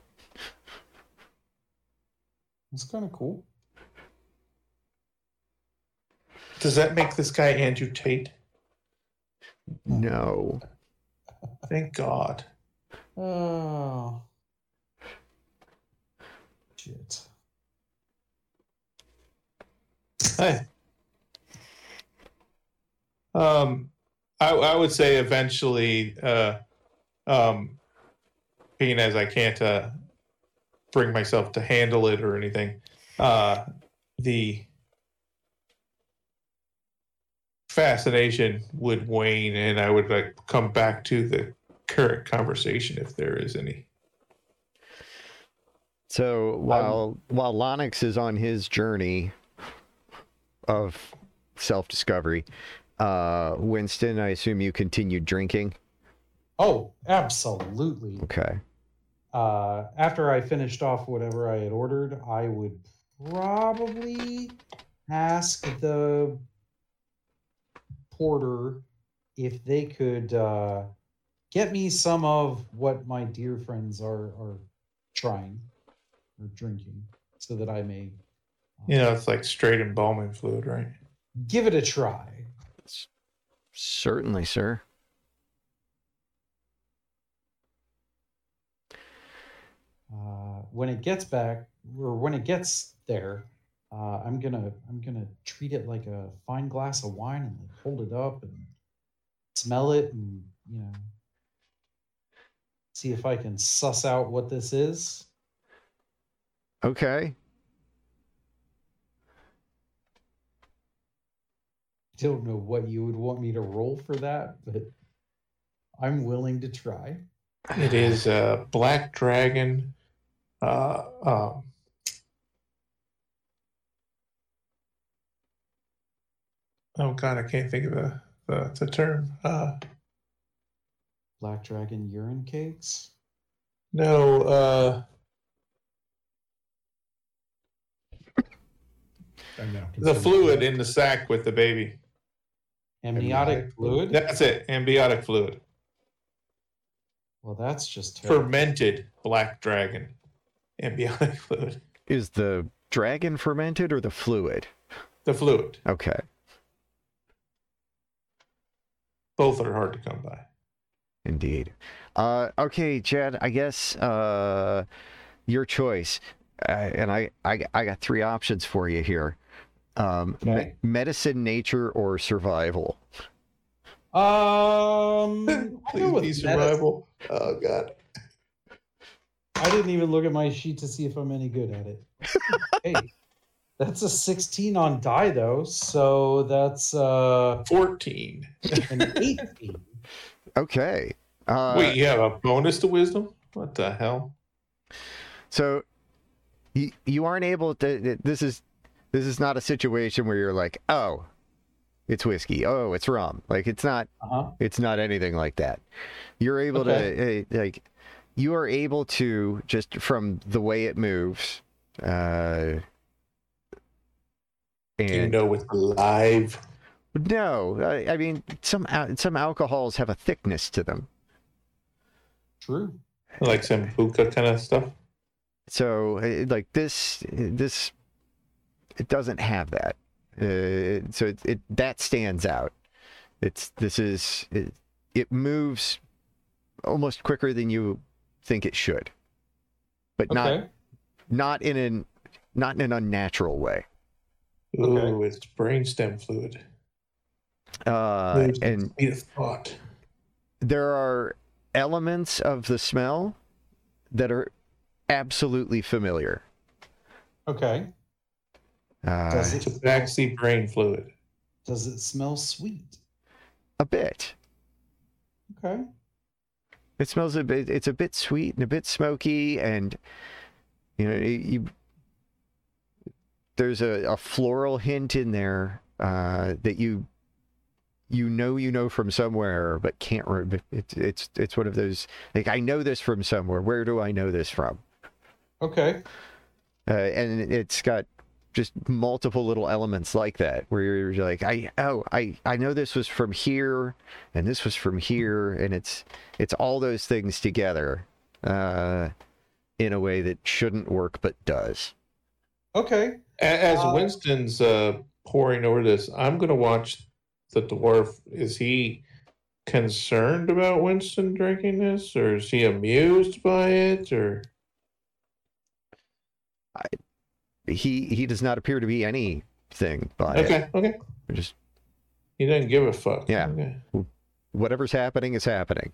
it's kind of cool. Does that make this guy Andrew Tate? No. Thank God. Oh. Shit. Hey. Um, I, I would say eventually, uh, um, being as I can't uh, bring myself to handle it or anything, uh, the fascination would wane, and I would like come back to the current conversation if there is any. So while while Lonix is on his journey of self-discovery, uh, Winston, I assume you continued drinking. Oh, absolutely. Okay. Uh, after I finished off whatever I had ordered, I would probably ask the porter if they could uh, get me some of what my dear friends are are trying or drinking, so that I may uh, You know, it's like straight embalming fluid, right? give it a try. Certainly, sir. uh, when it gets back or when it gets there uh, i'm gonna i'm gonna treat it like a fine glass of wine and like hold it up and smell it and you know see if i can suss out what this is Okay. I don't know what you would want me to roll for that but i'm willing to try It is a black dragon. Uh, um, oh God, I can't think of the the, the term. Uh, black dragon urine cakes no, uh, I know. the fluid in the sack with the baby. amniotic Amniotic fluid That's it. Amniotic fluid. well that's just terrible. Fermented black dragon. Amniotic *laughs* fluid. Is the dragon fermented or the fluid? The fluid. Okay. Both are hard to come by. Indeed. Uh, okay, Jed. I guess uh, your choice. Uh, and I, I, I got three options for you here. Um, me- medicine, nature, or survival. um *laughs* Please with be medicine. survival. Oh God. I didn't even look at my sheet to see if I'm any good at it. *laughs* hey, that's a 16 on die though, so that's uh 14. an 18. *laughs* Okay. Uh, Wait, you have a bonus to wisdom? What the hell? So you, you aren't able to. This is this is not a situation where you're like, oh, it's whiskey. Oh, it's rum. Like it's not. Uh-huh. It's not anything like that. You're able to uh, like. You are able to just from the way it moves. Uh, and you know it's live. no, I, I mean some some alcohols have a thickness to them. True. Like some hookah kind of stuff. So uh, like this this it doesn't have that. Uh, so it, it that stands out. It's this is it, it moves almost quicker than you think it should, but not not in an not in an unnatural way. Ooh, Okay. it's brainstem fluid. Uh, and the speed of thought. there are elements of the smell that are absolutely familiar. Okay. Uh, Does it It's a backseat brain fluid. does it smell sweet? a bit. Okay. It smells a bit. It's a bit sweet and a bit smoky, and You know, you, there's a, a floral hint in there uh, that you you know you know from somewhere, but can't. Re- it's it's it's one of those like I know this from somewhere. Where do I know this from? Okay. uh, and it's got just multiple little elements like that where you're like i oh i i know this was from here and this was from here and it's it's all those things together uh in a way that shouldn't work but does Okay. As Uh, Winston's uh, pouring over this, I'm going to watch the dwarf. Is he concerned about Winston drinking this, or is he amused by it, or he he does not appear to be anything by it okay, okay, just he doesn't give a fuck. Yeah. Okay. whatever's happening is happening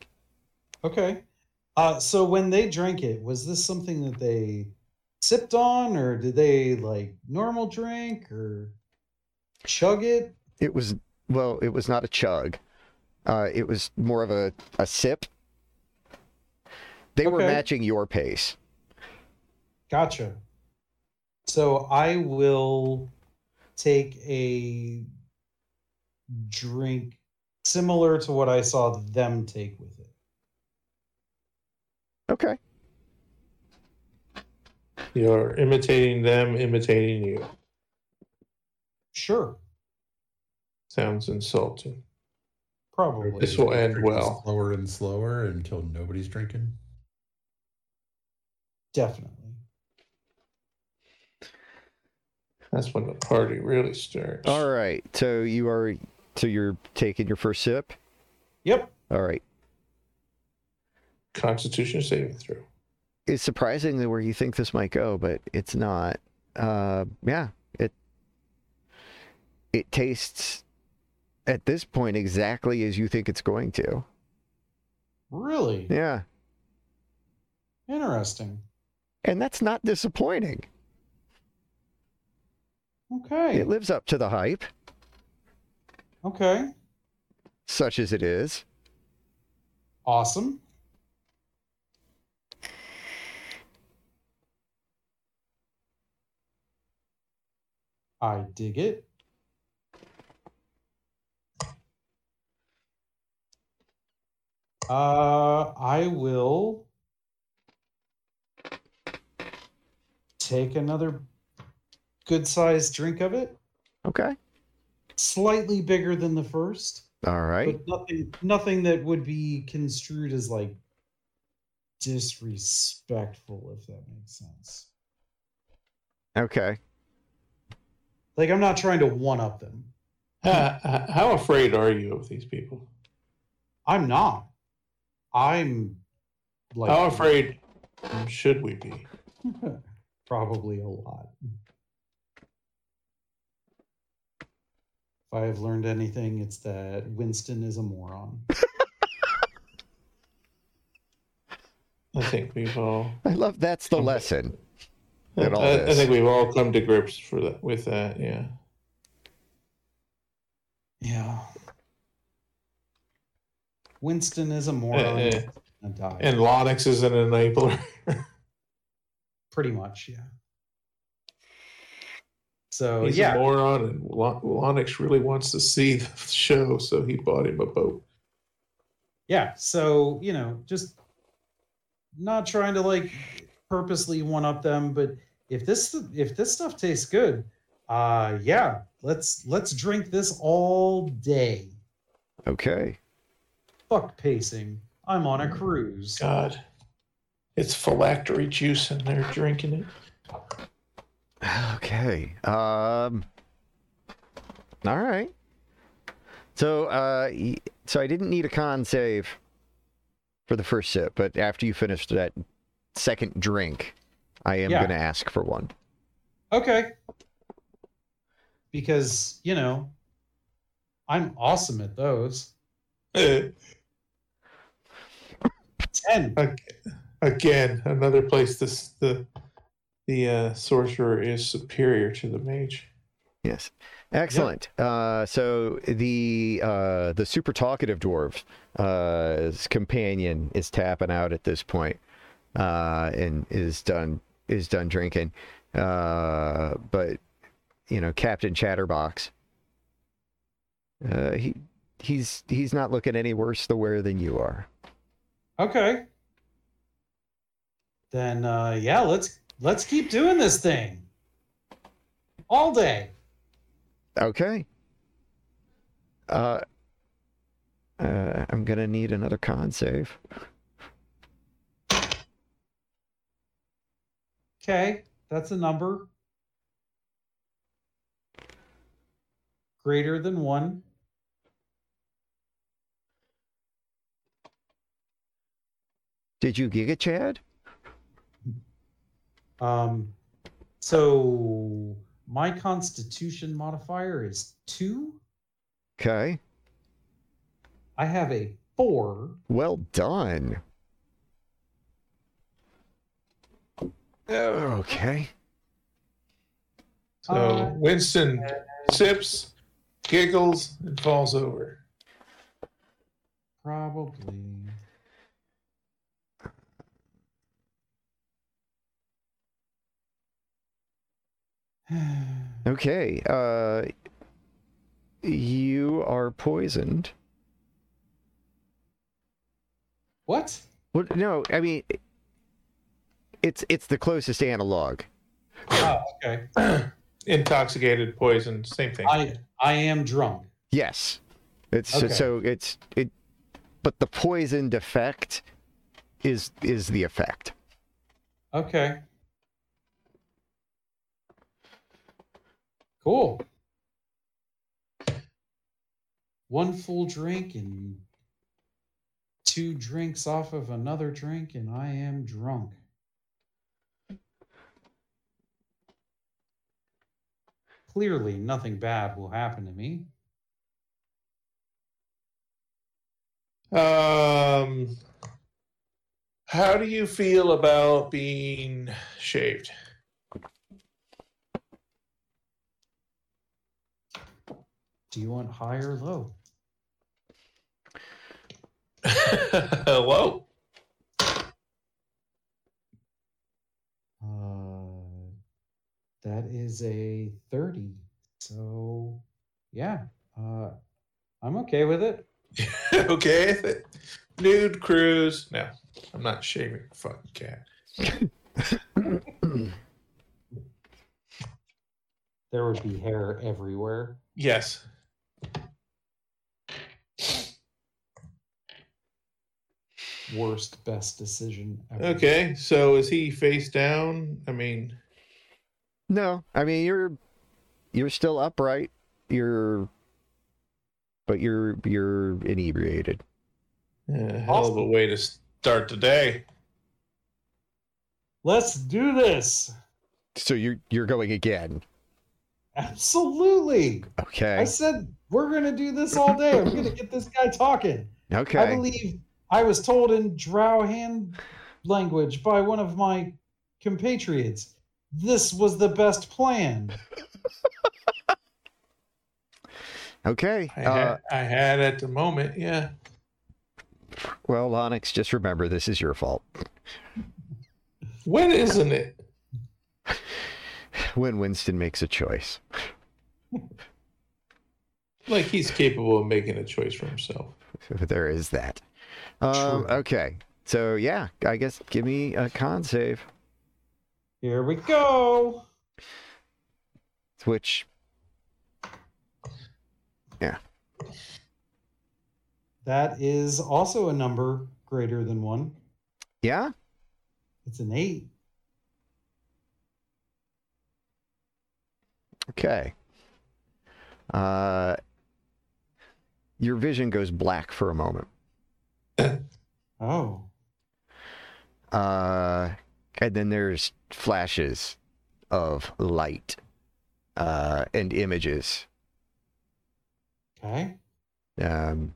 Okay. Uh, so when they drank it, was this something that they sipped on, or did they like normal drink, or chug it? it was well it was not a chug uh it was more of a a sip they were matching your pace Gotcha. So I will take a drink similar to what I saw them take with it. okay You're imitating them, imitating you. Sure, Sounds insulting. probably. This will end well. Slower and slower until nobody's drinking. Definitely. That's when the party really starts. All right. So you are so you're taking your first sip. Yep. All right. Constitution saving throw. It's surprisingly where you think this might go, but it's not. Uh, yeah. It it tastes at this point exactly as you think it's going to. Really Yeah. interesting. And that's not disappointing. Okay. It lives up to the hype, Okay. such as it is. Awesome. I dig it. Uh, I will take another good sized drink of it. Okay. Slightly bigger than the first All right. but nothing nothing that would be construed as like disrespectful if that makes sense Okay. Like i'm not trying to one up them How, how afraid are you of these people? i'm not i'm like How afraid should we be? *laughs* probably a lot if i have learned anything it's that winston is a moron *laughs* I think we've all. I love that's the lesson. I, all I this. think we've all come to grips for that with that. Yeah. yeah winston is a moron eh. he's. And Lonix is an enabler. pretty much yeah so He's yeah a moron, and Lonix really wants to see the show, so he bought him a boat. yeah so you know just not trying to like purposely one up them but if this if this stuff tastes good uh yeah let's let's drink this all day Okay. fuck pacing i'm on a cruise God, it's phylactery juice, and they're drinking it. Okay. Um. All right. So, uh, so I didn't need a con save for the first sip, but after you finished that second drink, I am Yeah. going to ask for one. okay because you know i'm awesome at those Eh, 10 Again, another place this the the uh, sorcerer is superior to the mage. Yes. Excellent. Uh, so the uh, the super talkative dwarf's uh, companion is tapping out at this point, uh, and is done is done drinking. Uh, but you know, Captain Chatterbox, uh, he he's he's not looking any worse the wear than you are. Okay. Then uh yeah, let's let's keep doing this thing. All day. Okay. Uh, uh, I'm gonna need another con save. Okay, that's a number. Greater than one. Did you gig it, Chad? Um, so my constitution modifier is two. Okay. I have a four. Well done. Okay. So Uh, Winston sips, giggles, and falls over. Probably. *sighs* Okay. Uh, you are poisoned. what? Well, no, I mean, it's it's the closest analog. Oh, okay. *clears throat* Intoxicated, poisoned, same thing. I I am drunk. Yes. It's Okay. so it's it, but the poisoned effect is is the effect. Okay. Cool. One full drink and two drinks off of another drink, and I am drunk. Clearly, nothing bad will happen to me. Um, how do you feel about being shaved? Do you want high or low? *laughs* Hello. Uh, that is a 30. So, yeah, uh, I'm okay with it. *laughs* okay. Nude cruise. No, I'm not shaving fucking cat. There would be hair everywhere. Yes. Worst, best decision ever. Okay. So is he face down? I mean, No, I mean you're you're still upright. You're but you're you're inebriated. uh, hell of a way to start the day. Let's do this. So you're you're going again. Absolutely. Okay. I said we're going to do this all day. I'm going to get this guy talking. Okay. I believe I was told in Drow hand language by one of my compatriots this was the best plan. *laughs* Okay. I Uh, had, I had at the moment. Yeah. well, Lonix, just remember this is your fault. When isn't it? *laughs* When Winston makes a choice. *laughs* Like he's capable of making a choice for himself. There is that. Um, okay. So yeah, I guess give me a con save, Here we go. which yeah. That is also a number greater than one. yeah. It's an eight. Okay. Uh, your vision goes black for a moment. *coughs* Oh. Uh, and then there's flashes of light uh, and images. Okay. Um,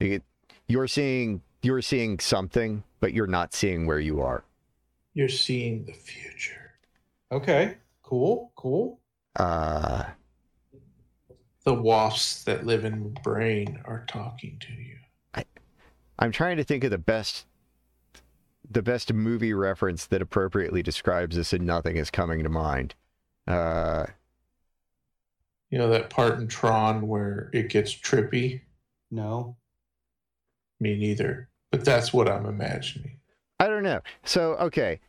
you- you're seeing you're seeing something, but you're not seeing where you are. You're seeing the future. Okay. Cool. Cool. Uh, The wasps that live in your brain are talking to you. I, I'm trying to think of the best the best movie reference that appropriately describes this, and nothing is coming to mind. Uh, You know that part in Tron where it gets trippy? No. Me neither. But that's what I'm imagining. I don't know. So okay,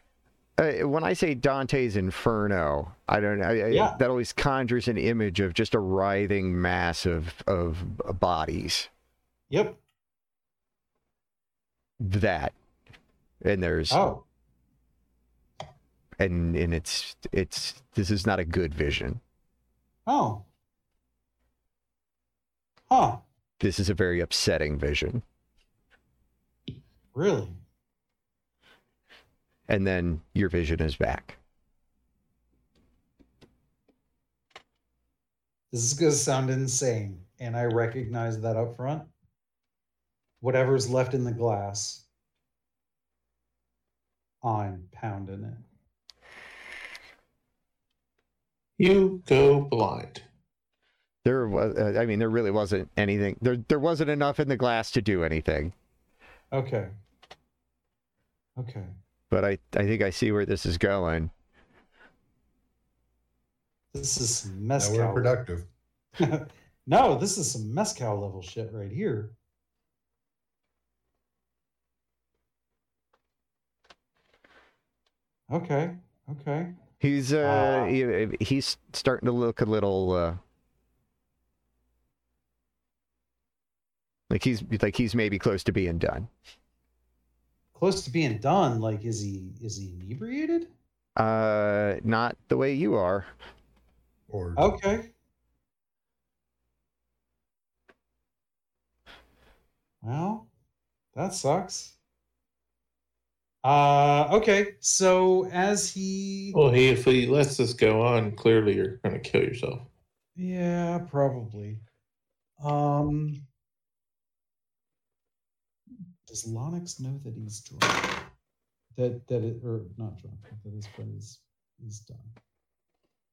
uh, when I say Dante's Inferno, I don't know. I, I- Yeah. that always conjures an image of just a writhing mass of of bodies. Yep. That, and there's Oh. and and it's it's this is not a good vision. Oh. Huh. This is a very upsetting vision. Really? And then your vision is back. This is going to sound insane, and I recognize that up front. Whatever's left in the glass, I'm pounding it. You go blind. There was, uh, I mean, there really wasn't anything. There, there wasn't enough in the glass to do anything. Okay. Okay. But I, I think I see where this is going. This is some Now we're productive. *laughs* no, this is some mezcal level shit right here. Okay. Okay. He's, uh, Ah. he- he's starting to look a little, uh, like he's, like he's maybe close to being done. Close to being done. Like, is he is he inebriated? Uh, not the way you are. Or Okay. Well, that sucks. Uh okay. So as he Well, he, if he lets this go on, clearly you're going to kill yourself. Yeah, probably. Um Does Lonix know that he's drunk? That that it or not drunk, that his friend is is done.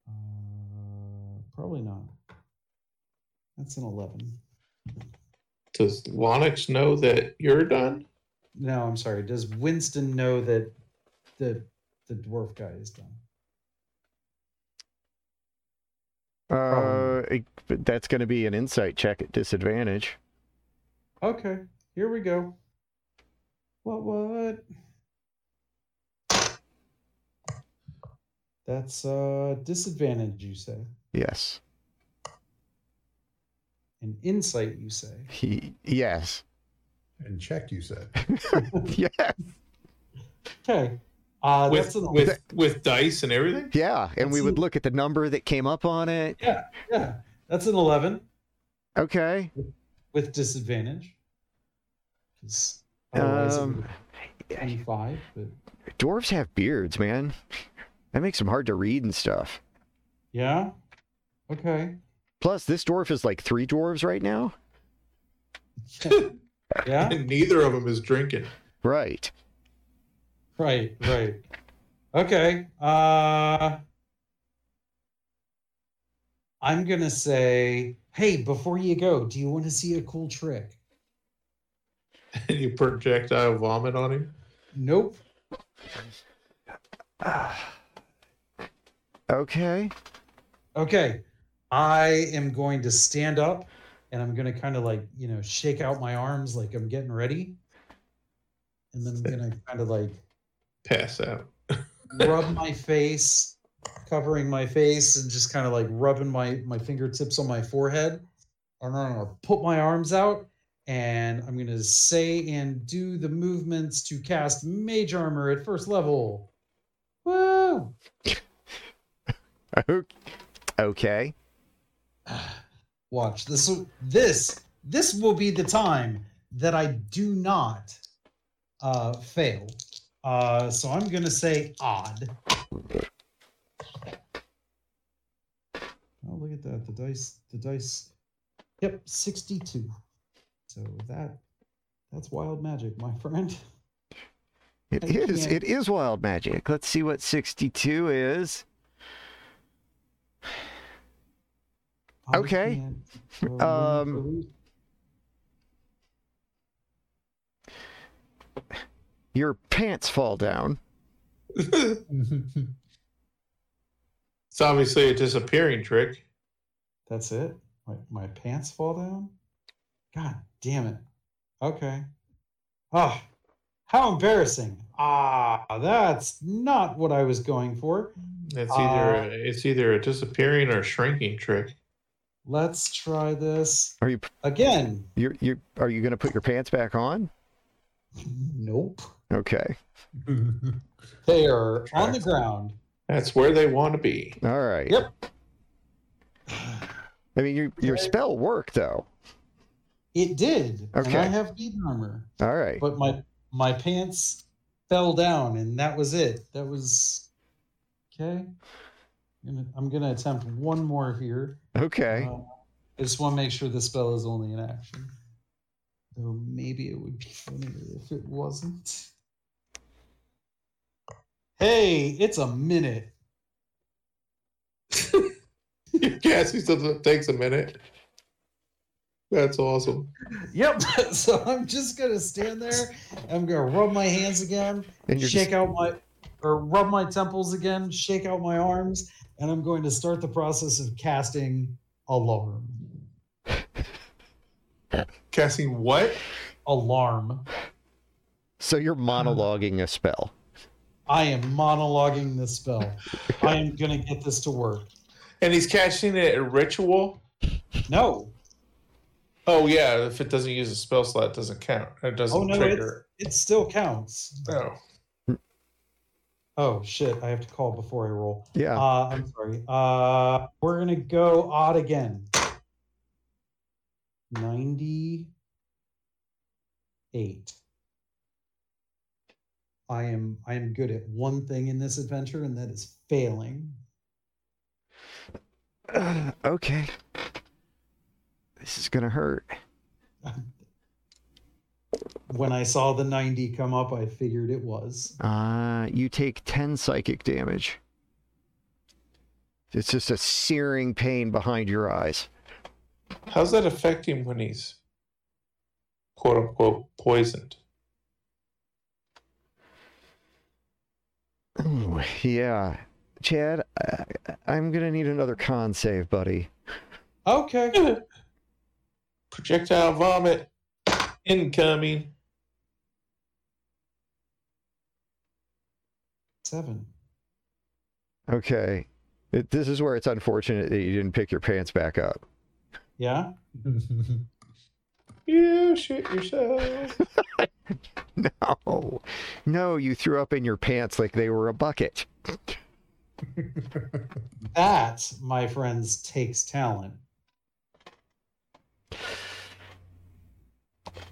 Uh probably not. That's an eleven. Does Lonix know that you're done? No, I'm sorry. Does Winston know that the the dwarf guy is done? Uh, it- that's going to be an insight check at disadvantage. Okay, here we go. What what? That's uh disadvantage, you say. Yes. An insight, you say. He, yes. And check, you said. *laughs* yes. Okay. Uh with that's an with with dice and everything? Yeah. And we That's would it. look at the number that came up on it. yeah, yeah, that's an eleven Okay. with disadvantage. 'Cause otherwise Um, would've twenty-five, but dwarves have beards, man. That makes them hard to read and stuff. yeah. Okay. Plus, this dwarf is like three dwarves right now. *laughs* Yeah. And *laughs* neither of them is drinking. Right. Right, right. Okay. Uh I'm going to say, "Hey, before you go, do you want to see a cool trick?" And *laughs* you projectile vomit on him? Nope. *sighs* Okay. Okay. I am going to stand up and I'm going to kind of like, you know, shake out my arms like I'm getting ready. And then I'm going to kind of like Pass out. rub my *laughs* face, covering my face and just kind of like rubbing my my fingertips on my forehead. And then I'm gonna put my arms out and I'm gonna say and do the movements to cast mage armor at first level. Woo! *laughs* Okay. *sighs* *sighs* *sighs* Watch this. This this will be the time that I do not uh, fail. Uh, so I'm gonna say odd. Oh, look at that. The dice. The dice. Yep, 62. So that that's wild magic, my friend. It I is. can't- It is wild magic. Let's see what 62 is. Okay. *laughs* Um, your pants fall down. *laughs* It's obviously a disappearing trick. That's it? My, my pants fall down? God damn it. Okay. Oh, how embarrassing. Ah, that's not what I was going for. It's either Uh, it's either a disappearing or shrinking trick. Let's try this Are you again. you you are you gonna put your pants back on? Nope. Okay. *laughs* They are on the ground. That's where they want to be. All right. Yep. I mean your your spell worked though. It did. And Okay. I have heat armor. All right. But my my pants fell down and that was it. That was okay. I'm gonna, I'm gonna attempt one more here. Okay. Uh, I just want to make sure the spell is only in action. Though maybe it would be funnier if it wasn't. Hey, it's a minute. *laughs* Cassie says it takes a minute. That's awesome. Yep. *laughs* so I'm just gonna stand there. I'm gonna rub my hands again, And you're shake just, out my or rub my temples again, shake out my arms, and I'm going to start the process of casting alarm. Casting what? Alarm. so you're monologuing a spell. I am monologuing this spell. I am gonna get this to work. And he's casting it at ritual. No, Oh yeah, if it doesn't use a spell slot, it doesn't count. It doesn't Oh, no, trigger. it still counts. Oh, Oh shit! I have to call before I roll. Yeah. Uh, I'm sorry. Uh, we're gonna go odd again. Ninety-eight. I am I am good at one thing in this adventure, and that is failing. Uh, *sighs* okay. This is gonna hurt. *laughs* When I saw the ninety come up, I figured it was. Uh, you take 10 psychic damage. It's just a searing pain behind your eyes. how's that affect him when he's quote unquote poisoned? Ooh, yeah. Chad, I, I'm gonna need another con save, buddy. Okay. *laughs* Projectile vomit incoming. Seven. Okay. It, this is where it's unfortunate that you didn't pick your pants back up. Yeah. *laughs* You shit yourself. *laughs* No. No, you threw up in your pants like they were a bucket. That, my friends, takes talent.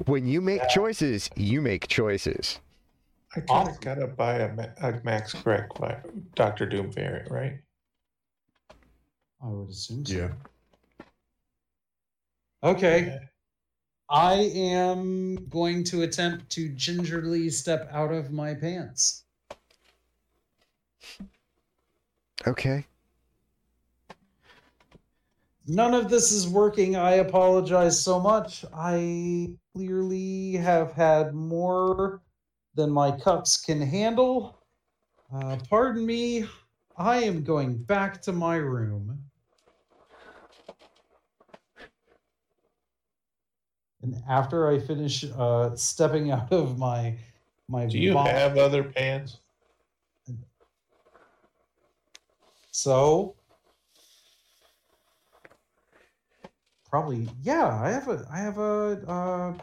When you make choices, you make choices. I kind of gotta buy a, a Max Correct by Doctor Doom variant, right? I would assume so. yeah. Okay. I am going to attempt to gingerly step out of my pants. Okay. None of this is working. I apologize so much. I clearly have had more than my cups can handle. Uh, pardon me. I am going back to my room. And after I finish uh, stepping out of my my Do you have other pants? So probably yeah, I have a I have a uh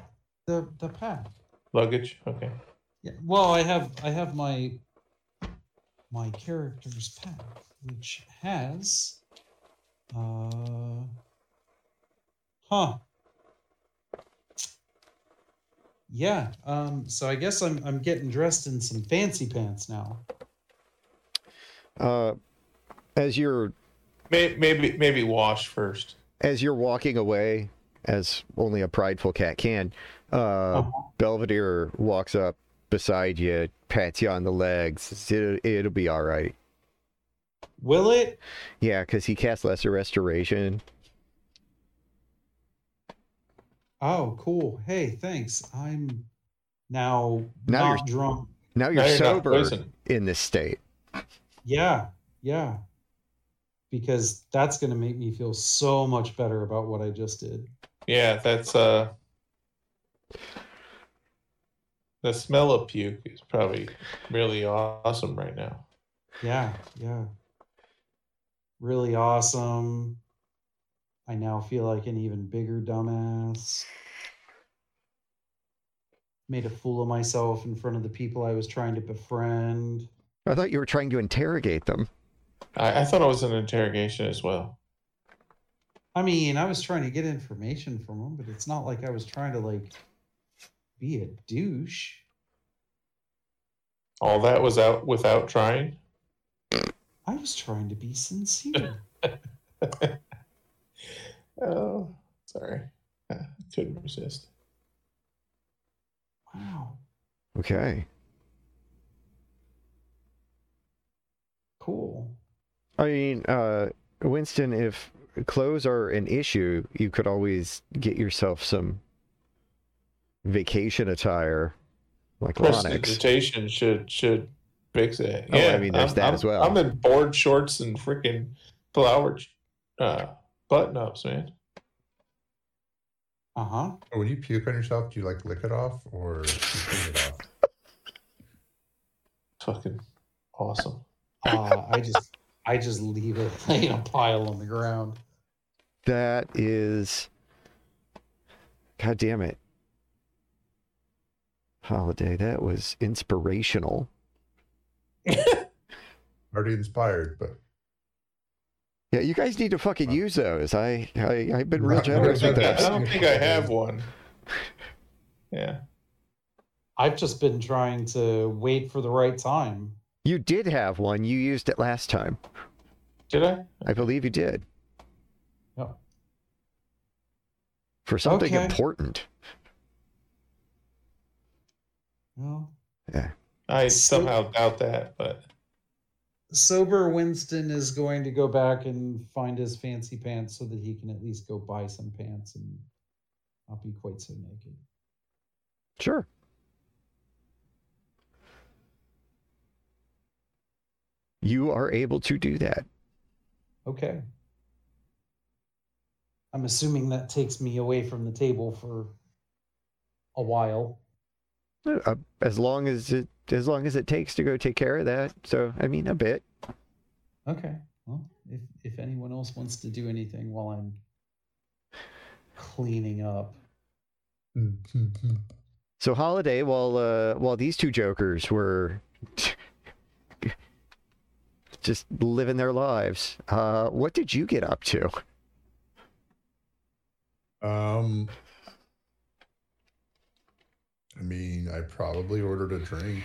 the the pack. Luggage? Okay. Yeah. Well, I have I have my my character's pack, which has uh huh. Yeah, um, so I guess I'm I'm getting dressed in some fancy pants now. Uh, as you're Maybe maybe, maybe wash first. As you're walking away, as only a prideful cat can, uh, Uh-huh. Belvedere walks up beside you, pats you on the legs. It'll, it'll be all right. Will it? Yeah, because he casts lesser restoration. Oh, cool. Hey, thanks. I'm Now, Now not you're- drunk. Now you're Now you're sober in this state. Yeah, yeah. Because that's going to make me feel so much better about what I just did. Yeah, that's uh the smell of puke is probably really awesome right now. Yeah, yeah. Really awesome. I now feel like an even bigger dumbass. Made a fool of myself in front of the people I was trying to befriend. I thought you were trying to interrogate them. I, I thought it was an interrogation as well. I mean, I was trying to get information from him, but it's not like I was trying to like be a douche. All that was out without trying. I was trying to be sincere. *laughs* Oh, sorry. I couldn't resist. wow. Okay. Cool. I mean, uh, Winston, if clothes are an issue, you could always get yourself some vacation attire, like Lonix. Prestidigitation should should fix it. Oh, I mean, there's I'm- that I'm- as well. I'm in board shorts and freaking flower uh, button ups, man. Uh huh. When you puke on yourself, do you like lick it off or clean it off? Fucking awesome. Uh, I just, I just leave it *laughs* in a pile on the ground. That is. God damn it. Holiday, that was inspirational. *laughs* Already inspired, but Yeah, you guys need to fucking Huh. use those. I, I I've been real generous with right. I don't think I have one. *laughs* Yeah. I've just been trying to wait for the right time. You did have one. You used it last time. Did I? I believe you did. Yep. For something Okay. important. Well, I So- somehow doubt that, but sober Winston is going to go back and find his fancy pants so that he can at least go buy some pants and not be quite so naked. Sure. You are able to do that. Okay. I'm assuming that takes me away from the table for a while. Uh, as long as it as long as it takes to go take care of that. So I mean a bit. Okay. Well, if if anyone else wants to do anything while I'm cleaning up. *laughs* So holiday while uh while these two jokers were just living their lives, uh what did you get up to? um, I mean, I probably ordered a drink,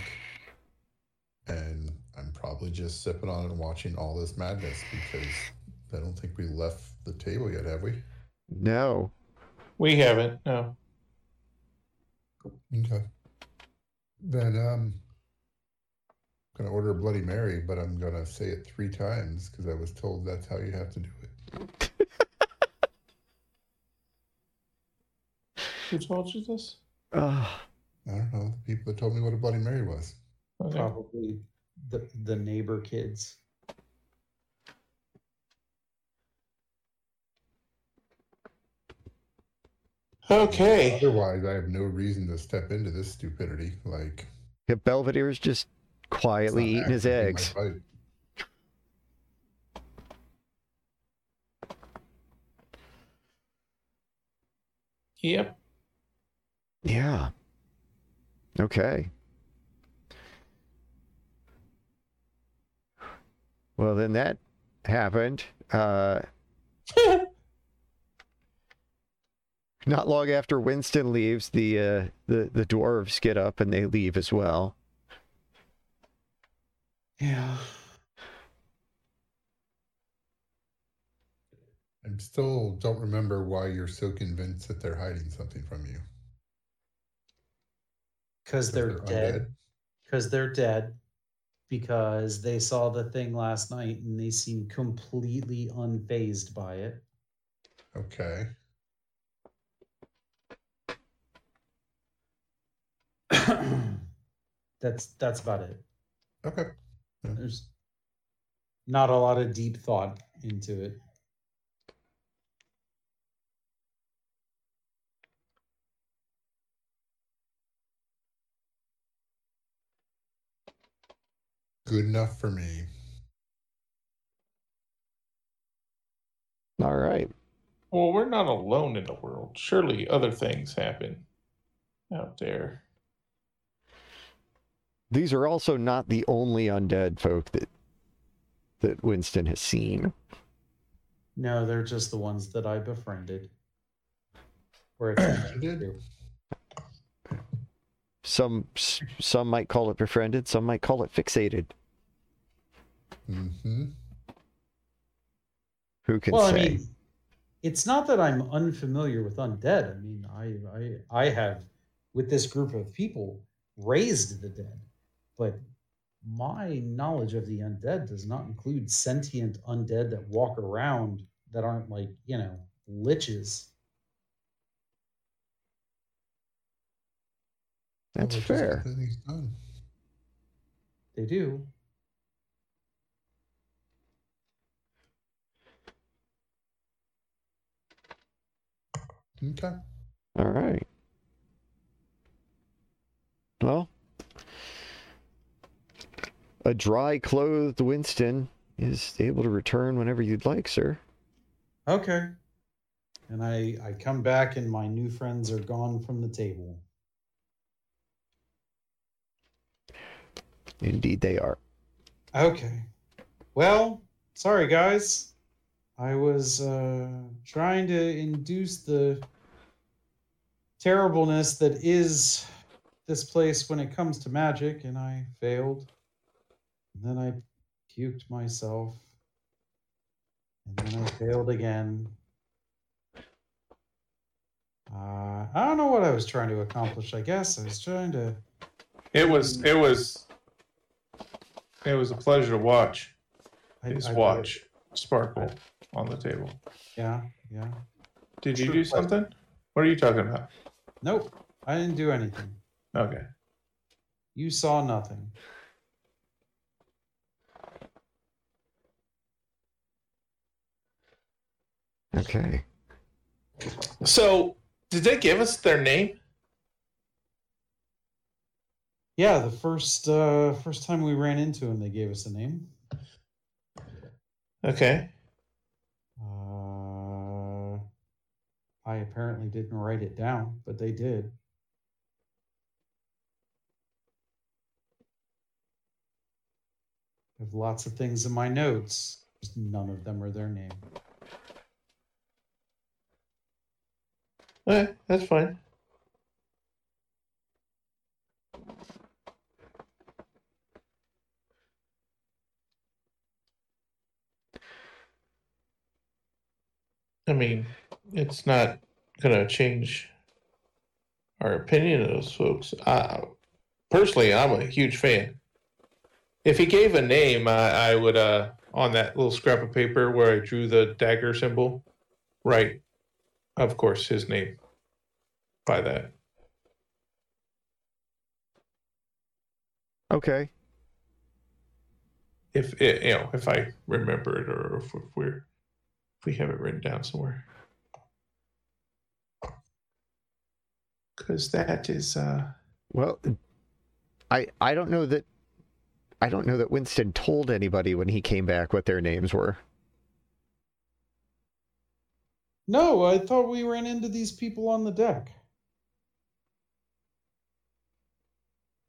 and I'm probably just sipping on it and watching all this madness because I don't think we left the table yet, have we? No. we haven't. No. Okay. Then um, I'm gonna order a Bloody Mary, but I'm gonna say it three times because I was told that's how you have to do it. *laughs* Who told you this? Uh, I don't know the people that told me what a Bloody Mary was. Okay. Probably the the neighbor kids. Okay. Otherwise, I have no reason to step into this stupidity. Like yeah, Belvedere's just it's quietly eating his eggs. Yep. Yeah. Okay. Well, then that happened. Uh, *laughs* not long after Winston leaves, the uh, the the dwarves get up and they leave as well. Yeah. I still don't remember why you're so convinced that they're hiding something from you. Because they're dead. Because they're dead. Because they saw the thing last night and they seem completely unfazed by it. Okay. *clears throat* that's that's about it. Okay. Mm-hmm. There's not a lot of deep thought into it. Good enough for me. All right. Well, we're not alone in the world. Surely other things happen out there. These are also not the only undead folk that that Winston has seen. No, they're just the ones that I befriended. Where it's *clears throat* You? Some some might call it befriended, some might call it fixated. Mm-hmm. Who can say? well, say? I mean, it's not that I'm unfamiliar with undead. I mean, I, I I have with this group of people raised the dead, but my knowledge of the undead does not include sentient undead that walk around that aren't like you know liches. That's Which fair. done. They do. Okay. All right. Well, a dry clothed Winston is able to return whenever you'd like, sir. Okay. And I I come back and my new friends are gone from the table. Indeed, they are. Okay. Well, sorry guys. I was uh, trying to induce the terribleness that is this place when it comes to magic, and I failed. And then I puked myself. And then I failed again. Uh, I don't know what I was trying to accomplish. I guess I was trying to. It was it was it was a pleasure to watch I, his I- watch sparkle on the table. Yeah, yeah. Did you True do pleasure. something? What are you talking about? Nope, I didn't do anything. Okay. You saw nothing. Okay. So did they give us their name? Yeah, the first uh first time we ran into him, they gave us a name. Okay. Uh, I apparently didn't write it down, but they did. I have lots of things in my notes. Just none of them are their name. Okay, that's fine. I mean, it's not gonna change our opinion of those folks. Uh, personally, I'm a huge fan. If he gave a name, I, I would, uh, on that little scrap of paper where I drew the dagger symbol, write, of course, his name by that. Okay. If it, you know, if I remember it, or if, if we're, if we have it written down somewhere, because that is, uh, Well, I I don't know that I don't know that Winston told anybody when he came back what their names were. No, I thought we ran into these people on the deck.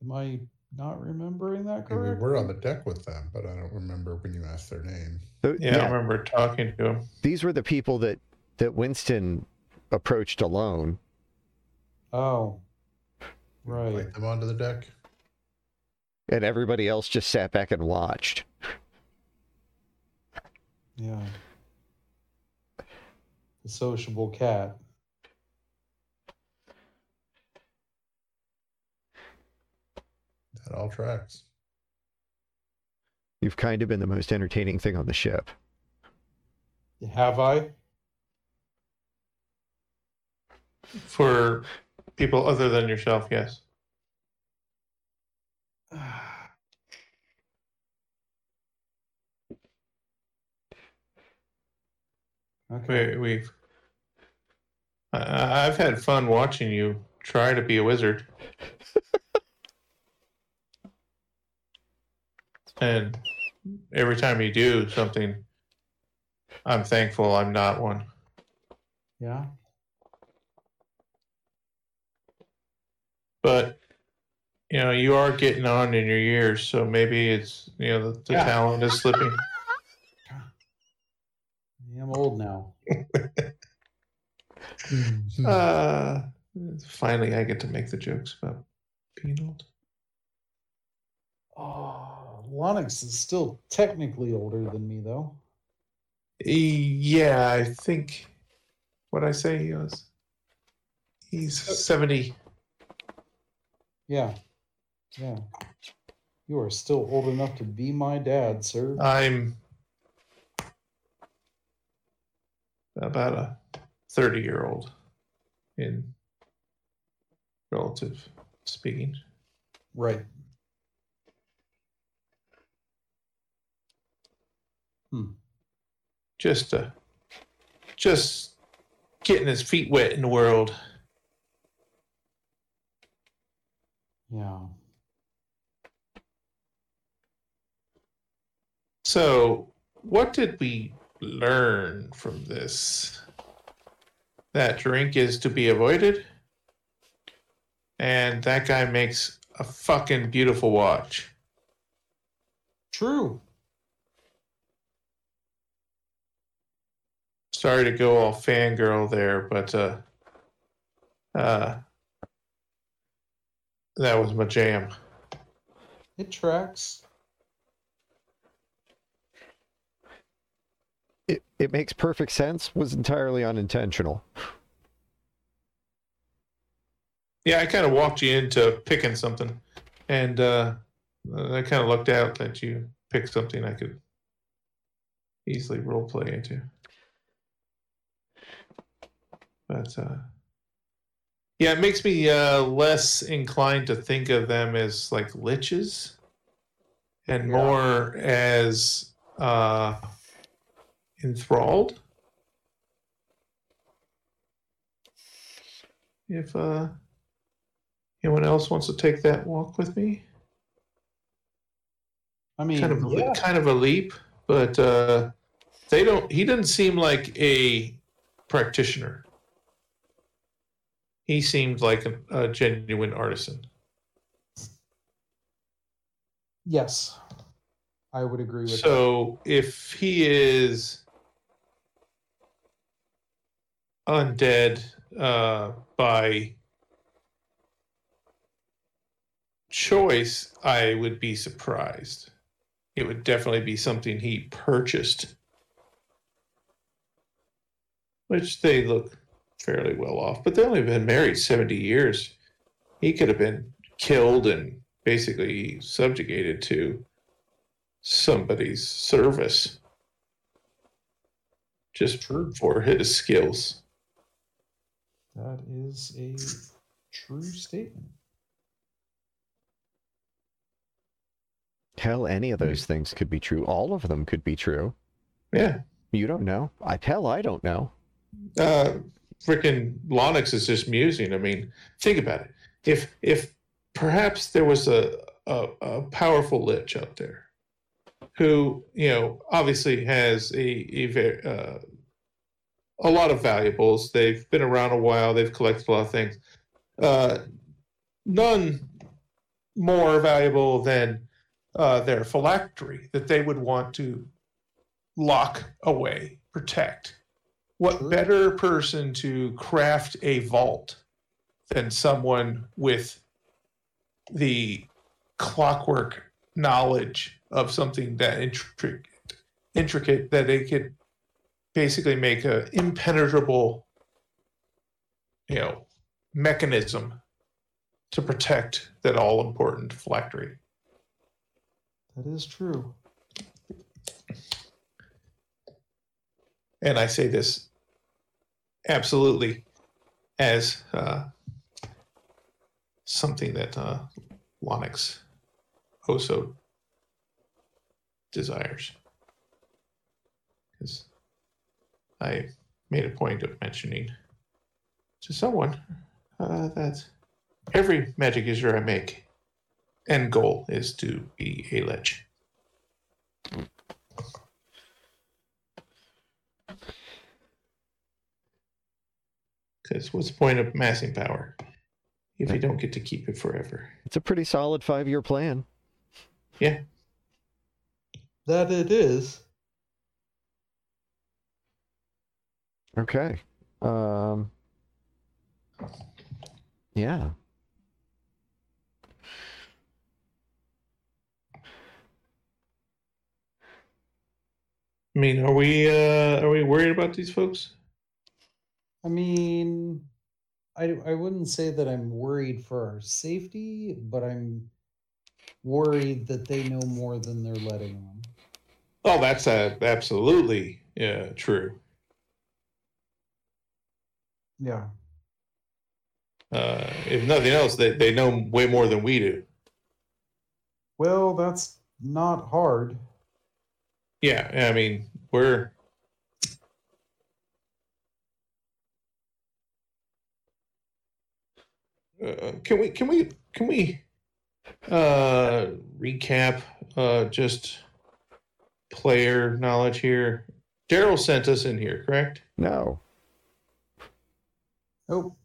Am I not remembering that I mean, we were on the deck with them, but I don't remember when you asked their name. So, yeah, I remember talking to him. these were the people that that Winston approached alone. Oh, right. Invite them onto the deck. and everybody else just sat back and watched. Yeah. The sociable cat. That all tracks. You've kind of been the most entertaining thing on the ship. Have I? For people other than yourself, yes. *sighs* okay. We, we've. I, I've had fun watching you try to be a wizard. *laughs* and every time you do something, I'm thankful I'm not one. Yeah. But you know, you are getting on in your years, so maybe it's you know the, the Yeah. talent is slipping. *laughs* I'm old now. *laughs* Uh, finally, I get to make the jokes about being old. Oh, Lonix is still technically older than me, though. Yeah, I think what I say he was. He's seventy. Yeah. Yeah. You are still old enough to be my dad, sir. I'm about a thirty-year-old in relative speaking. right. Just uh, just getting his feet wet in the world. Yeah. So, what did we learn from this? That drink is to be avoided, and that guy makes a fucking beautiful watch. True. Sorry to go all fangirl there, but uh, uh, that was my jam. It tracks. It, makes perfect sense, was entirely unintentional. Yeah, I kind of walked you into picking something, and uh, I kind of looked out that you picked something I could easily role play into. But uh, yeah, it makes me uh, less inclined to think of them as like liches, and Yeah. more as uh, enthralled. If uh, anyone else wants to take that walk with me, I mean, kind of a, yeah. kind of a leap, but uh, they don't. He doesn't seem like a practitioner. He seemed like a, a genuine artisan. Yes. I would agree with that. So if he is undead uh, by choice, I would be surprised. It would definitely be something he purchased, which they look fairly well off. But they only been married seventy years. He could have been killed and basically subjugated to somebody's service just for his skills. That is a true statement. Hell, any of those things could be true. All of them could be true. Yeah. You don't know. I hell, I don't know. Uh freaking Lonix is just musing. I mean, think about it. If if perhaps there was a a, a powerful lich out there who, you know, obviously has a a very uh, a lot of valuables. They've been around a while. They've collected a lot of things. Uh, none more valuable than uh, their phylactery that they would want to lock away, protect. What True. better person to craft a vault than someone with the clockwork knowledge of something that intricate, intricate that they could basically make an impenetrable, you know, mechanism to protect that all important phylactery. That is true. and I say this absolutely as uh, something that uh, Lonix Oso desires. Because I made a point of mentioning to someone uh, that every magic user I make end goal is to be a lich. Because what's the point of massing power if you don't get to keep it forever? It's a pretty solid five year plan. Yeah. That it is. Okay. Um. Yeah. I mean, are we uh, are we worried about these folks? I mean, I I wouldn't say that I'm worried for our safety, but I'm worried that they know more than they're letting on. Oh, that's uh, absolutely yeah, true. Yeah. Uh, if nothing else, they, they know way more than we do. Well, that's not hard. Yeah, I mean, we're uh, can we can we can we uh recap uh just player knowledge here? Daryl sent us in here, correct? No. Oh,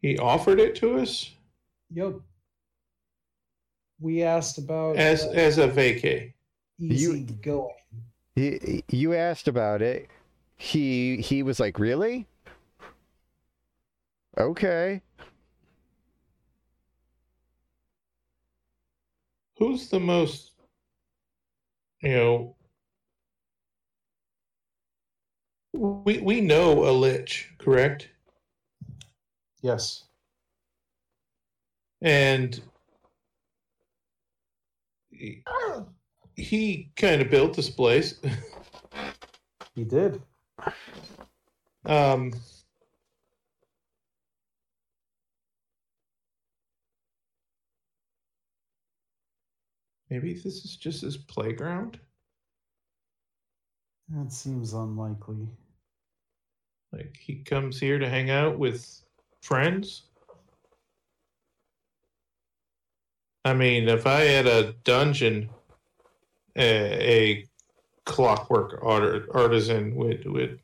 He offered it to us yep. We asked about as uh, as a vacay. easy going. He, you asked about it. He he was like, "Really? Okay." Who's the most you know we we know a lich, correct? Yes. and he, he kind of built this place. He did. um, maybe this is just his playground. That seems unlikely. Like he comes here to hang out with friends. I mean, if I had a dungeon, a, a clockwork art, artisan would would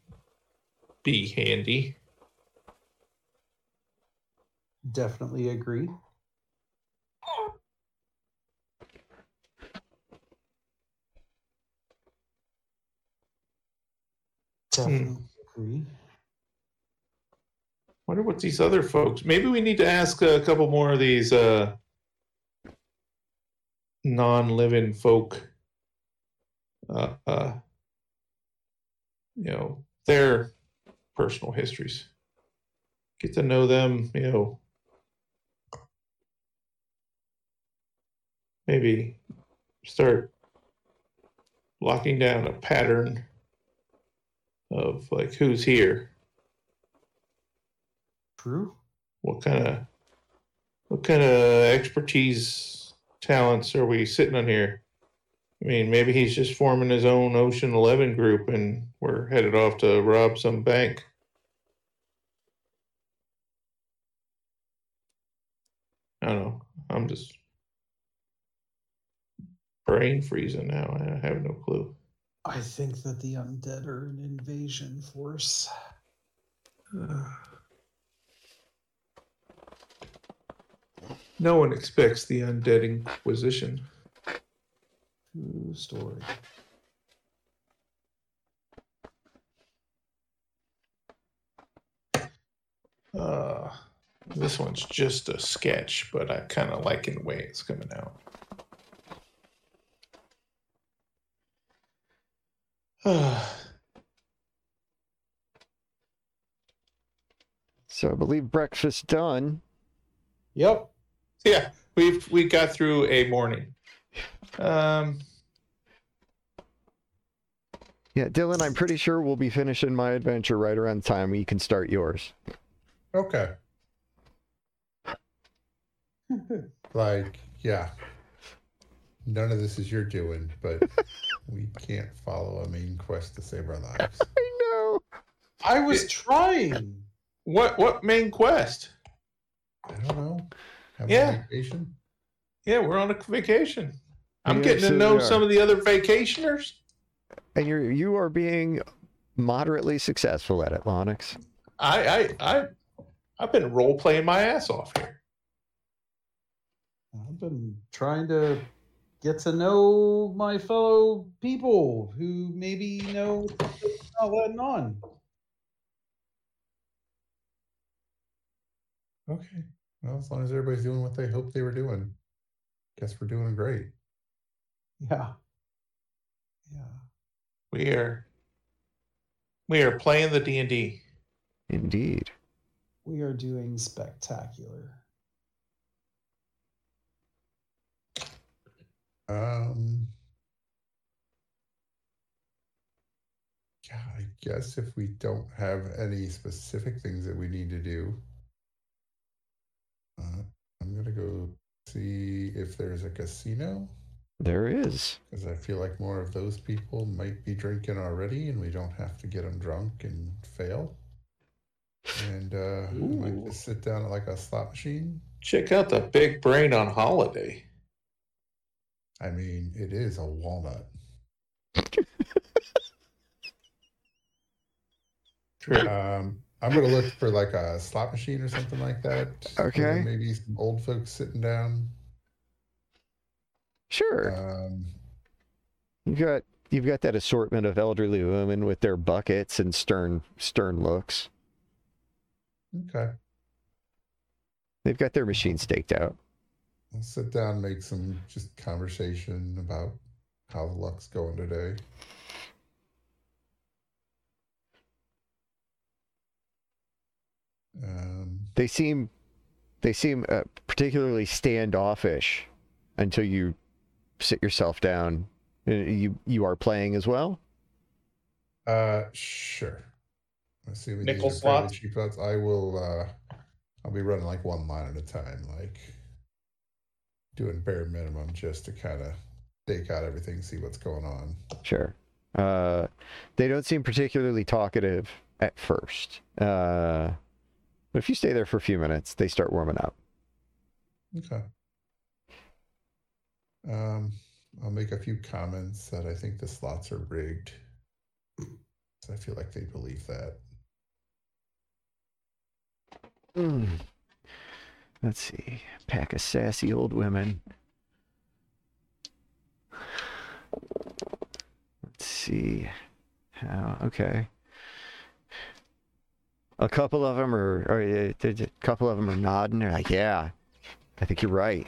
be handy. Definitely agree. Definitely hmm. agree. Wonder what these other folks. Maybe we need to ask a couple more of these uh, non-living folk. Uh, uh, you know their personal histories. Get to know them. You know, maybe start locking down a pattern of like who's here True. what kind of what kind of expertise talents are we sitting on here? I mean maybe he's just forming his own ocean 11 group and we're headed off to rob some bank. I don't know. I'm just brain freezing now. I have no clue. I think that the undead are an invasion force. No one expects the undead inquisition True story. Uh, this one's just a sketch, but I kind of like in the way it's coming out. *sighs* So I believe breakfast done. Yep. Yeah, we've we got through a morning. Um, Yeah, Dylan, I'm pretty sure we'll be finishing my adventure right around the time you can start yours. Okay. *laughs* Like, yeah. none of this is your doing, but *laughs* we can't follow a main quest to save our lives. *laughs* I know. I was It- trying. What what main quest? I don't know. Have Yeah. a vacation? Yeah, we're on a vacation. I'm Yeah, getting to so know we some of the other vacationers. And you're you are being moderately successful at it, Lonix. I I I I've been role playing my ass off here. I've been trying to get to know my fellow people who maybe know not letting on. Okay. Well, as long as everybody's doing what they hoped they were doing, guess we're doing great. Yeah. Yeah. We are we are playing the D and D. Indeed. We are doing spectacular. Um, yeah, I guess if we don't have any specific things that we need to do, uh, I'm gonna go see if there's a casino There is. because I feel like more of those people might be drinking already, and we don't have to get them drunk and fail. And uh, I might just sit down at like a slot machine. Check out the big brain on holiday. I mean, it is a walnut. *laughs* True. Um, I'm gonna look for like a slot machine or something like that. Okay. Maybe some old folks sitting down. Sure. Um, You've got you've got that assortment of elderly women with their buckets and stern stern looks. okay. They've got their machine staked out. I'll sit down, make some just conversation about how the luck's going today. Um, They seem they seem uh, particularly standoffish until you sit yourself down. Uh, You you are playing as well. uh, sure. Assuming Nickel these are fairly slots? cheap slots, I will. Uh, I'll be running like one line at a time, like doing bare minimum just to kind of stake out everything, see what's going on. Sure. Uh, they don't seem particularly talkative at first. Uh, but if you stay there for a few minutes, they start warming up. Okay. Um, I'll make a few comments that I think the slots are rigged. So I feel like they believe that. Mm. Let's see. Pack of sassy old women. Let's see. How? Okay. A couple of them are, or uh, a couple of them are nodding. They're like, "Yeah, I think you're right."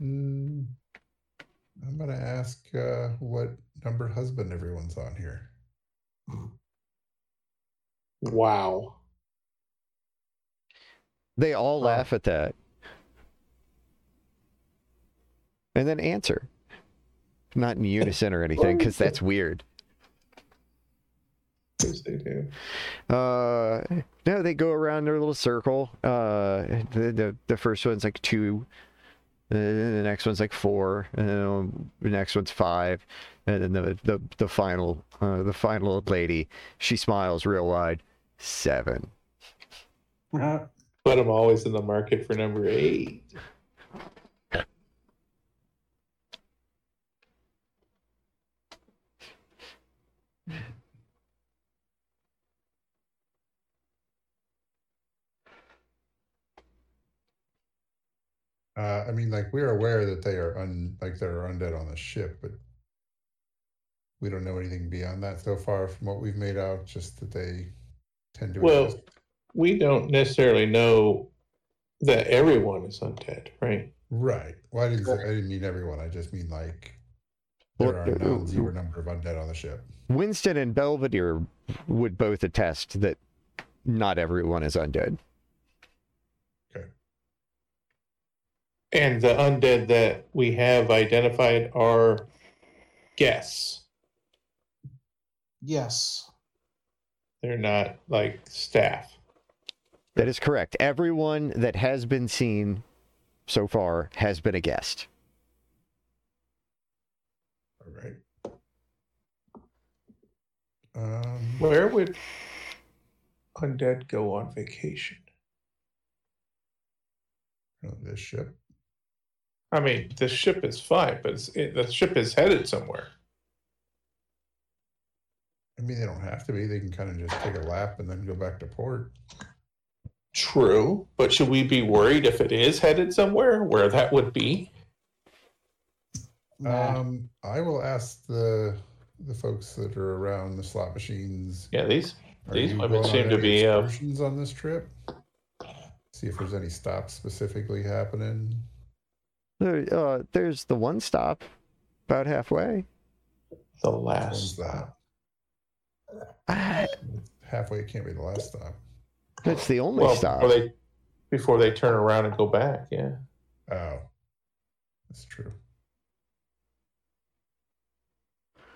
Mm, I'm gonna ask uh, what number husband everyone's on here. Wow. They all Huh. laugh at that, and then answer. Not in unison or anything, because that's weird. They do. Uh, no, they go around their little circle. Uh, the the, the first one's like two, the next one's like four, and then the next one's five, and then the the the final uh, the final old lady, she smiles real wide, seven. But I'm always in the market for number eight. Uh, I mean, like we're aware that they are un like there are undead on the ship, but we don't know anything beyond that so far from what we've made out. Just that they tend to. Well, exist. we don't necessarily know that everyone is undead, right? right. Well, I didn't. Say, I didn't mean everyone. I just mean like there are a non-zero number of undead on the ship. Winston and Belvedere would both attest that not everyone is undead. And the undead that we have identified are guests. Yes. They're not like staff. That is correct. Everyone that has been seen so far has been a guest. All right. Um, Where would undead go on vacation? On this ship. I mean, the ship is fine, but it's, it, the ship is headed somewhere. I mean, they don't have to be. They can kind of just take a lap and then go back to port. True, but should we be worried if it is headed somewhere where that would be? Um, I will ask the the folks that are around the slot machines. Yeah, these Are These women seem to be, uh, on this trip. See if there's any stops specifically happening. There, uh, there's the one stop about halfway. the last one's that? Ah, Halfway can't be the last stop. It's the only well, stop. before they before they turn around and go back. Yeah. Oh, that's true.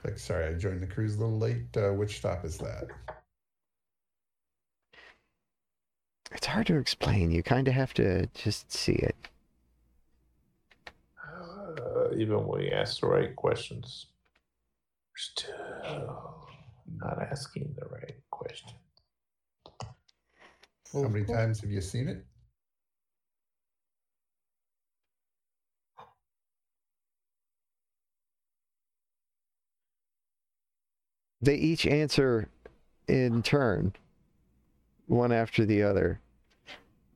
Like, sorry, I joined the cruise a little late. Uh, which stop is that? It's hard to explain. You kind of have to just see it. Uh, even when we ask the right questions, we're still not asking the right question. How many times have you seen it? They each answer in turn, one after the other.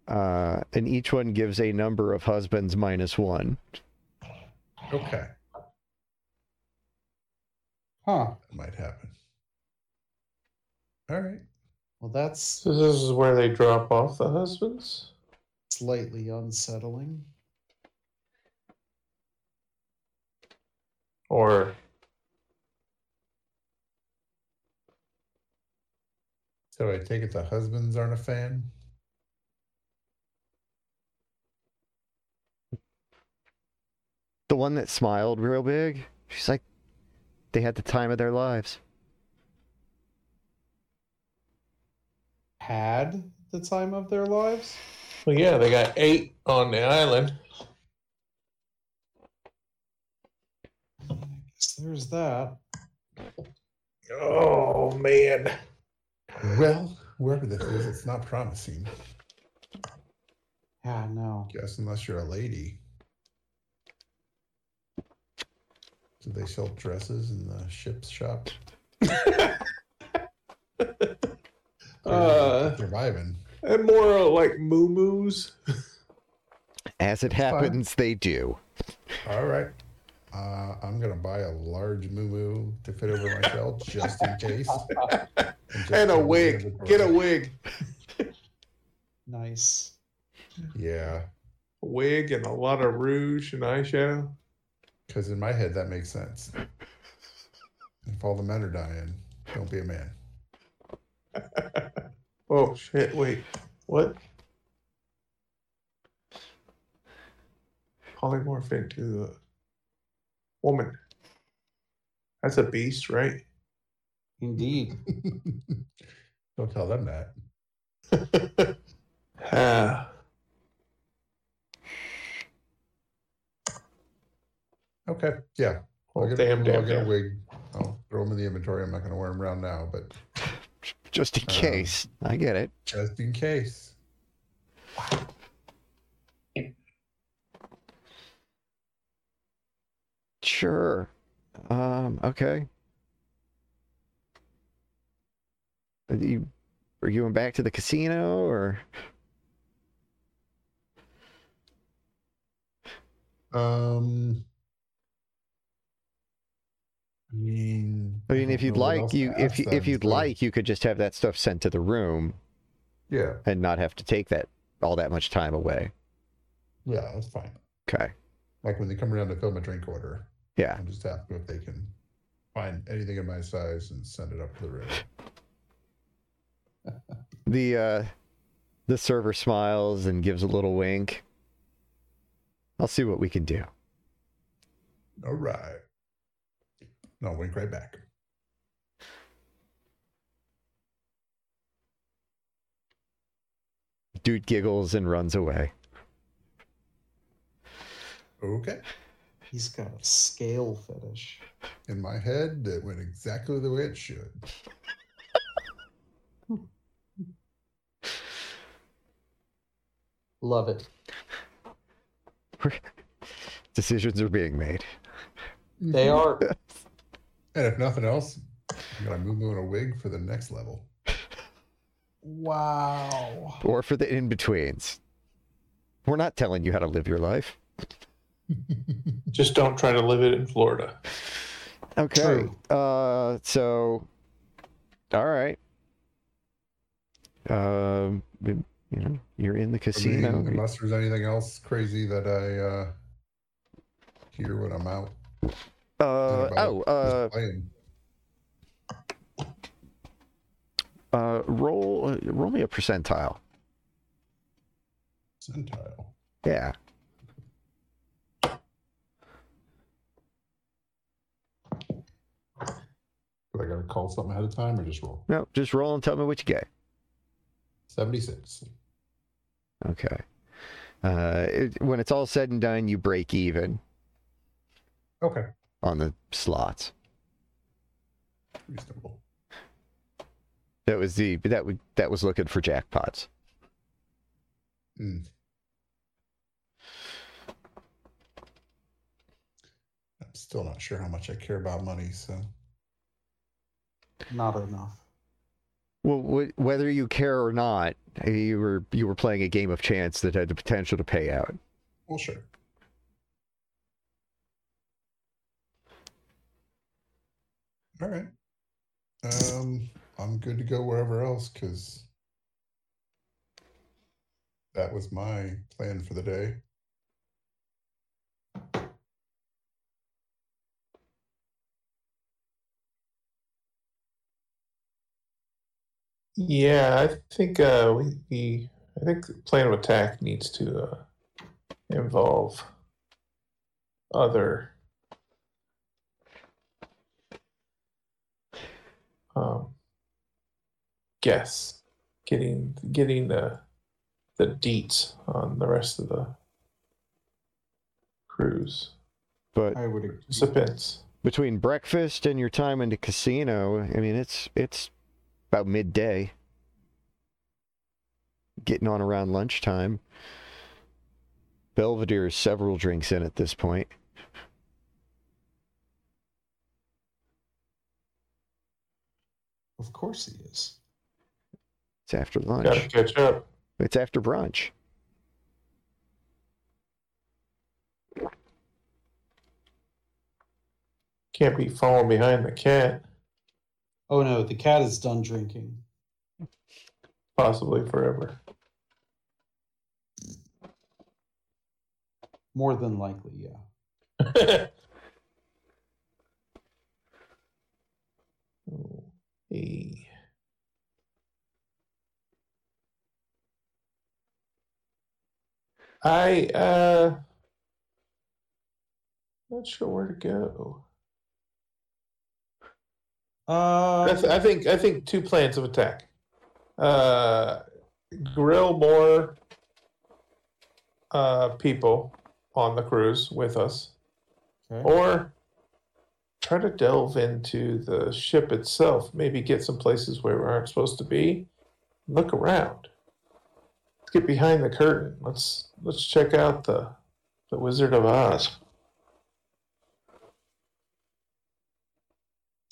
Uh, and each one gives a number of husbands minus one. Okay, Huh. that might happen. All right. Well, that's So this is where they drop off the husbands. slightly unsettling. Or So I take it the husbands aren't a fan. The one that smiled real big, she's like, they had the time of their lives. Had the time of their lives. well, yeah, they got eight on the island. I guess there's that. Oh man. Well, whoever this is, it's not promising. Yeah, no. Guess unless you're a lady. Do they sell dresses in the ship's shop? *laughs* Uh, surviving. and more uh, like moo As it fine. happens, they do. All right. Uh, I'm gonna buy a large moo moo to fit over my belt just in case. *laughs* just and a wig. Get a wig. Nice. Yeah, A wig and a lot of rouge and eyeshadow. Because in my head that makes sense. If all the men are dying, don't be a man. *laughs* oh shit! Wait, what? Polymorph into a woman. That's a beast, right? Indeed. *laughs* don't tell them that. *laughs* Ah, Okay. Yeah. well, I'll get, damn, I'll damn, get a wig. I'll throw them in the inventory. I'm not going to wear them around now, but *laughs* Just in Um, case. I get it. just in case. Sure. Um, okay. Are you are you going back to the casino or Um. I mean, I mean if you'd like you if you, if you'd so- like you could just have that stuff sent to the room Yeah. and not have to take that all that much time away. Yeah, that's fine. Okay. Like when they come around to fill my drink order, Yeah. I'm just ask them if they can find anything in my size and send it up to the room. *laughs* The uh the server smiles and gives a little wink. I'll see what we can do. All right. No, wink right back. Dude giggles and runs away. Okay. He's got a scale fetish. In my head, it went exactly the way it should. Love it. *laughs* Decisions are being made. They are. *laughs* And if nothing else, I'm gonna move him in a wig for the next level. Wow. Or for the in betweens. We're not telling you how to live your life. *laughs* Just don't try to live it in Florida. Okay. True. Uh, so, all right. Um, you know, you're in the For me, casino. unless there's anything else crazy that I uh, hear when I'm out. Uh, oh, uh, uh, roll, uh, roll me a percentile. Centile. Yeah. Do I gotta call something ahead of time or just roll? No, just roll and tell me what you get. 76. Okay. Uh, it, when it's all said and done, you break even Okay. On the slots. Reasonable. That was the that would that was looking for jackpots. Mm. I'm still not sure how much I care about money, so Not enough. Well, wh- whether you care or not, you were you were playing a game of chance that had the potential to pay out. well, sure. All right. Um, I'm good to go wherever else because that was my plan for the day. Yeah, I think uh, we, we I think the plan of attack needs to uh, involve other um, guests getting getting the the deets on the rest of the cruise But I would agree. participants. between breakfast and your time in the casino, I mean, it's it's about midday. Getting on around lunchtime. Belvedere is several drinks in at this point. Of course he is. It's after lunch. Got to catch up. It's after brunch. Can't be falling behind the cat, Oh no, the cat is done drinking. possibly forever. More than likely, yeah. *laughs* Oh, hey. I uh not sure where to go. Uh, I, th- I think I think two plans of attack. Uh, grill more uh, people on the cruise with us, okay. or try to delve into the ship itself. Maybe get some places where we aren't supposed to be. Look around. Let's get behind the curtain. Let's let's check out the the Wizard of Oz.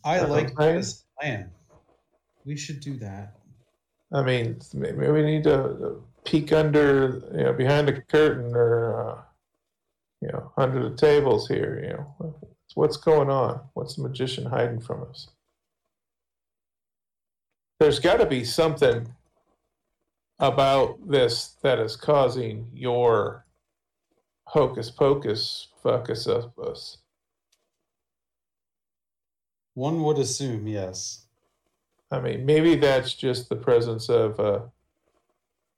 I That's like this plan. We should do that. I mean, maybe we need to peek under, you know, behind the curtain or, uh, you know, under the tables here. You know, what's going on? What's the magician hiding from us? There's got to be something about this that is causing your hocus pocus focus up us. One would assume, yes. I mean, maybe that's just the presence of uh,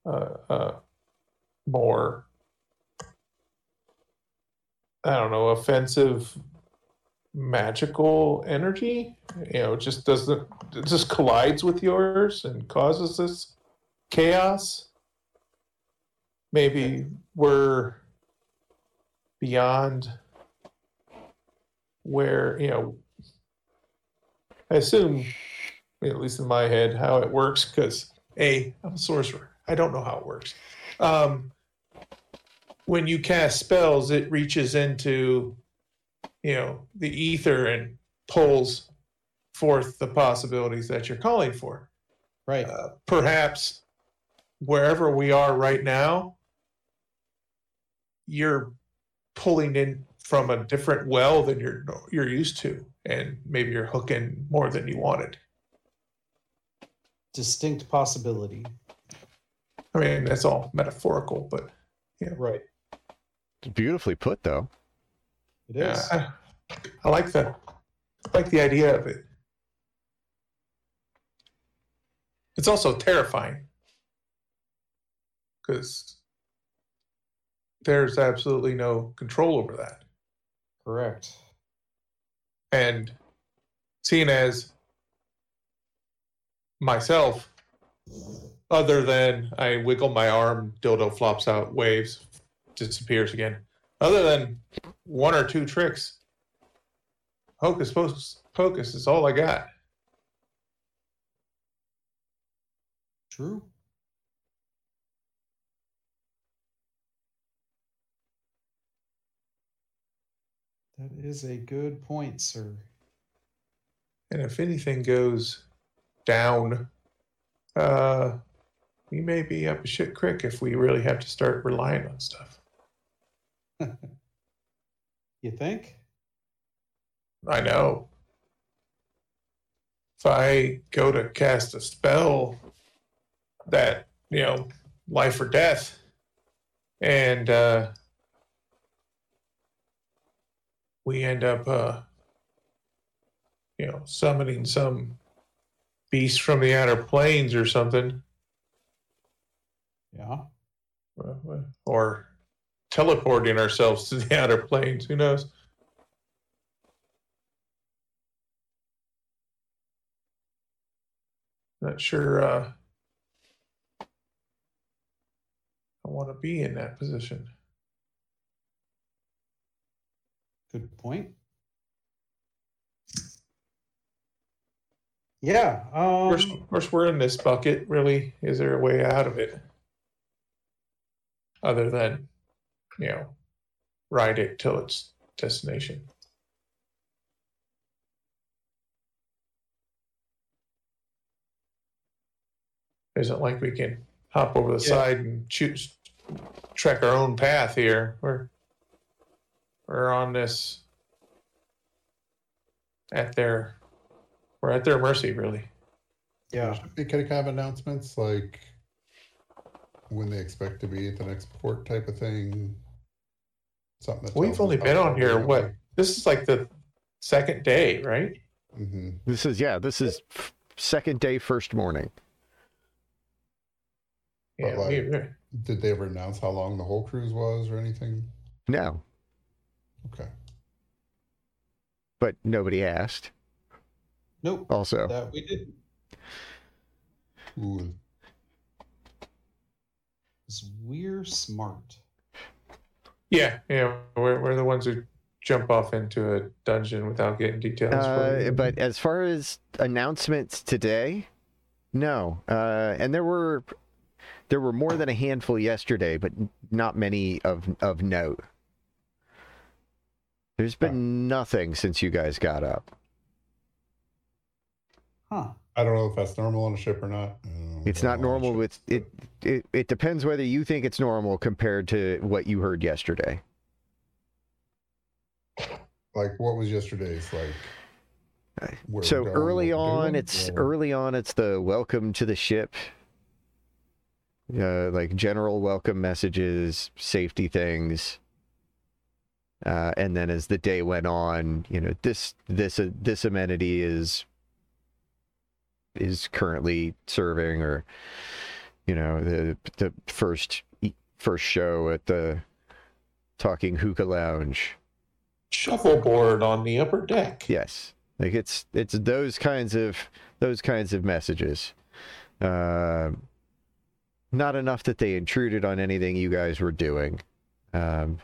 uh, uh, more, I don't know, offensive magical energy. You know, just doesn't, it just collides with yours and causes this chaos. maybe we're beyond where you know i assume at least in my head how it works because a i'm a sorcerer i don't know how it works um, when you cast spells it reaches into you know the ether and pulls forth the possibilities that you're calling for Right. uh, perhaps wherever we are right now, you're pulling in from a different well than you're you're used to, and maybe you're hooking more than you wanted. Distinct possibility. I mean, that's all metaphorical, but yeah. Right. Beautifully put, though. It yeah. I, I like the I like the idea of it. It's also terrifying because there's absolutely no control over that. Correct. And seeing as myself, other than I wiggle my arm, dildo flops out, waves, disappears again. Other than one or two tricks, hocus pocus, pocus is all I got. True. That is a good point, sir. And if anything goes down, uh, we may be up a shit creek if we really have to start relying on stuff. *laughs* You think? I know. If I go to cast a spell that, you know, life or death, and uh, we end up, uh, you know, summoning some beast from the outer planes or something, Yeah. or teleporting ourselves to the *laughs* outer planes, who knows? Not sure uh, I want to be in that position. Good point. Yeah. Um, Of course, of course, we're in this bucket. Really, is there a way out of it? Other than, you know, ride it till its destination. Isn't like we can hop over the Yeah. side and choose trek our own path here. We're we're on this at their we're at their mercy, really. yeah. Should be kind of have announcements like when they expect to be at the next port type of thing. Something that We've only been on here, going. what? This is like the second day, right? Mhm. This is, yeah, this is f- second day, first morning. Yeah. like, we- Did they ever announce how long the whole cruise was or anything? No, Okay. but nobody asked. Nope. Also, That we didn't. Ooh, 'Cause we're smart. Yeah, yeah. We're, we're the ones who jump off into a dungeon without getting details. uh, but as far as announcements today, no. Uh, and there were there were more than a handful yesterday, but not many of of note. There's been nothing since you guys got up. Huh. I don't know if that's normal on a ship or not. I don't know. It's not normal with it, it. It depends whether you think it's normal compared to what you heard yesterday. Like what was yesterday's like? so going, early on, doing, it's or- early on. It's the welcome to the ship. Uh, like general welcome messages, safety things. Uh, and then as the day went on, you know this this uh, this amenity is is currently serving, or you know the the first first show at the Talking Hookah Lounge. shuffleboard on the upper deck. Yes, like it's it's those kinds of those kinds of messages. Um not enough that they intruded on anything you guys were doing. Um,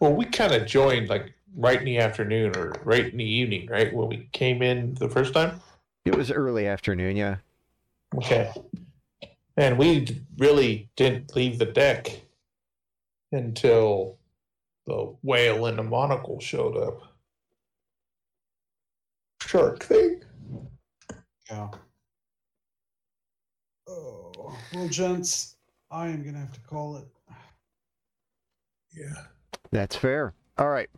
Well, we kind of joined like right in the afternoon or right in the evening, right when we came in the first time. it was early afternoon, yeah. Okay. And we really didn't leave the deck until the whale and the monocle showed up. Shark thing. Yeah. Oh, well, gents, I am gonna have to call it. Yeah. That's fair. All right.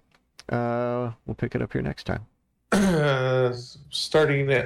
Uh, we'll pick it up here next time. *clears throat* Uh, starting at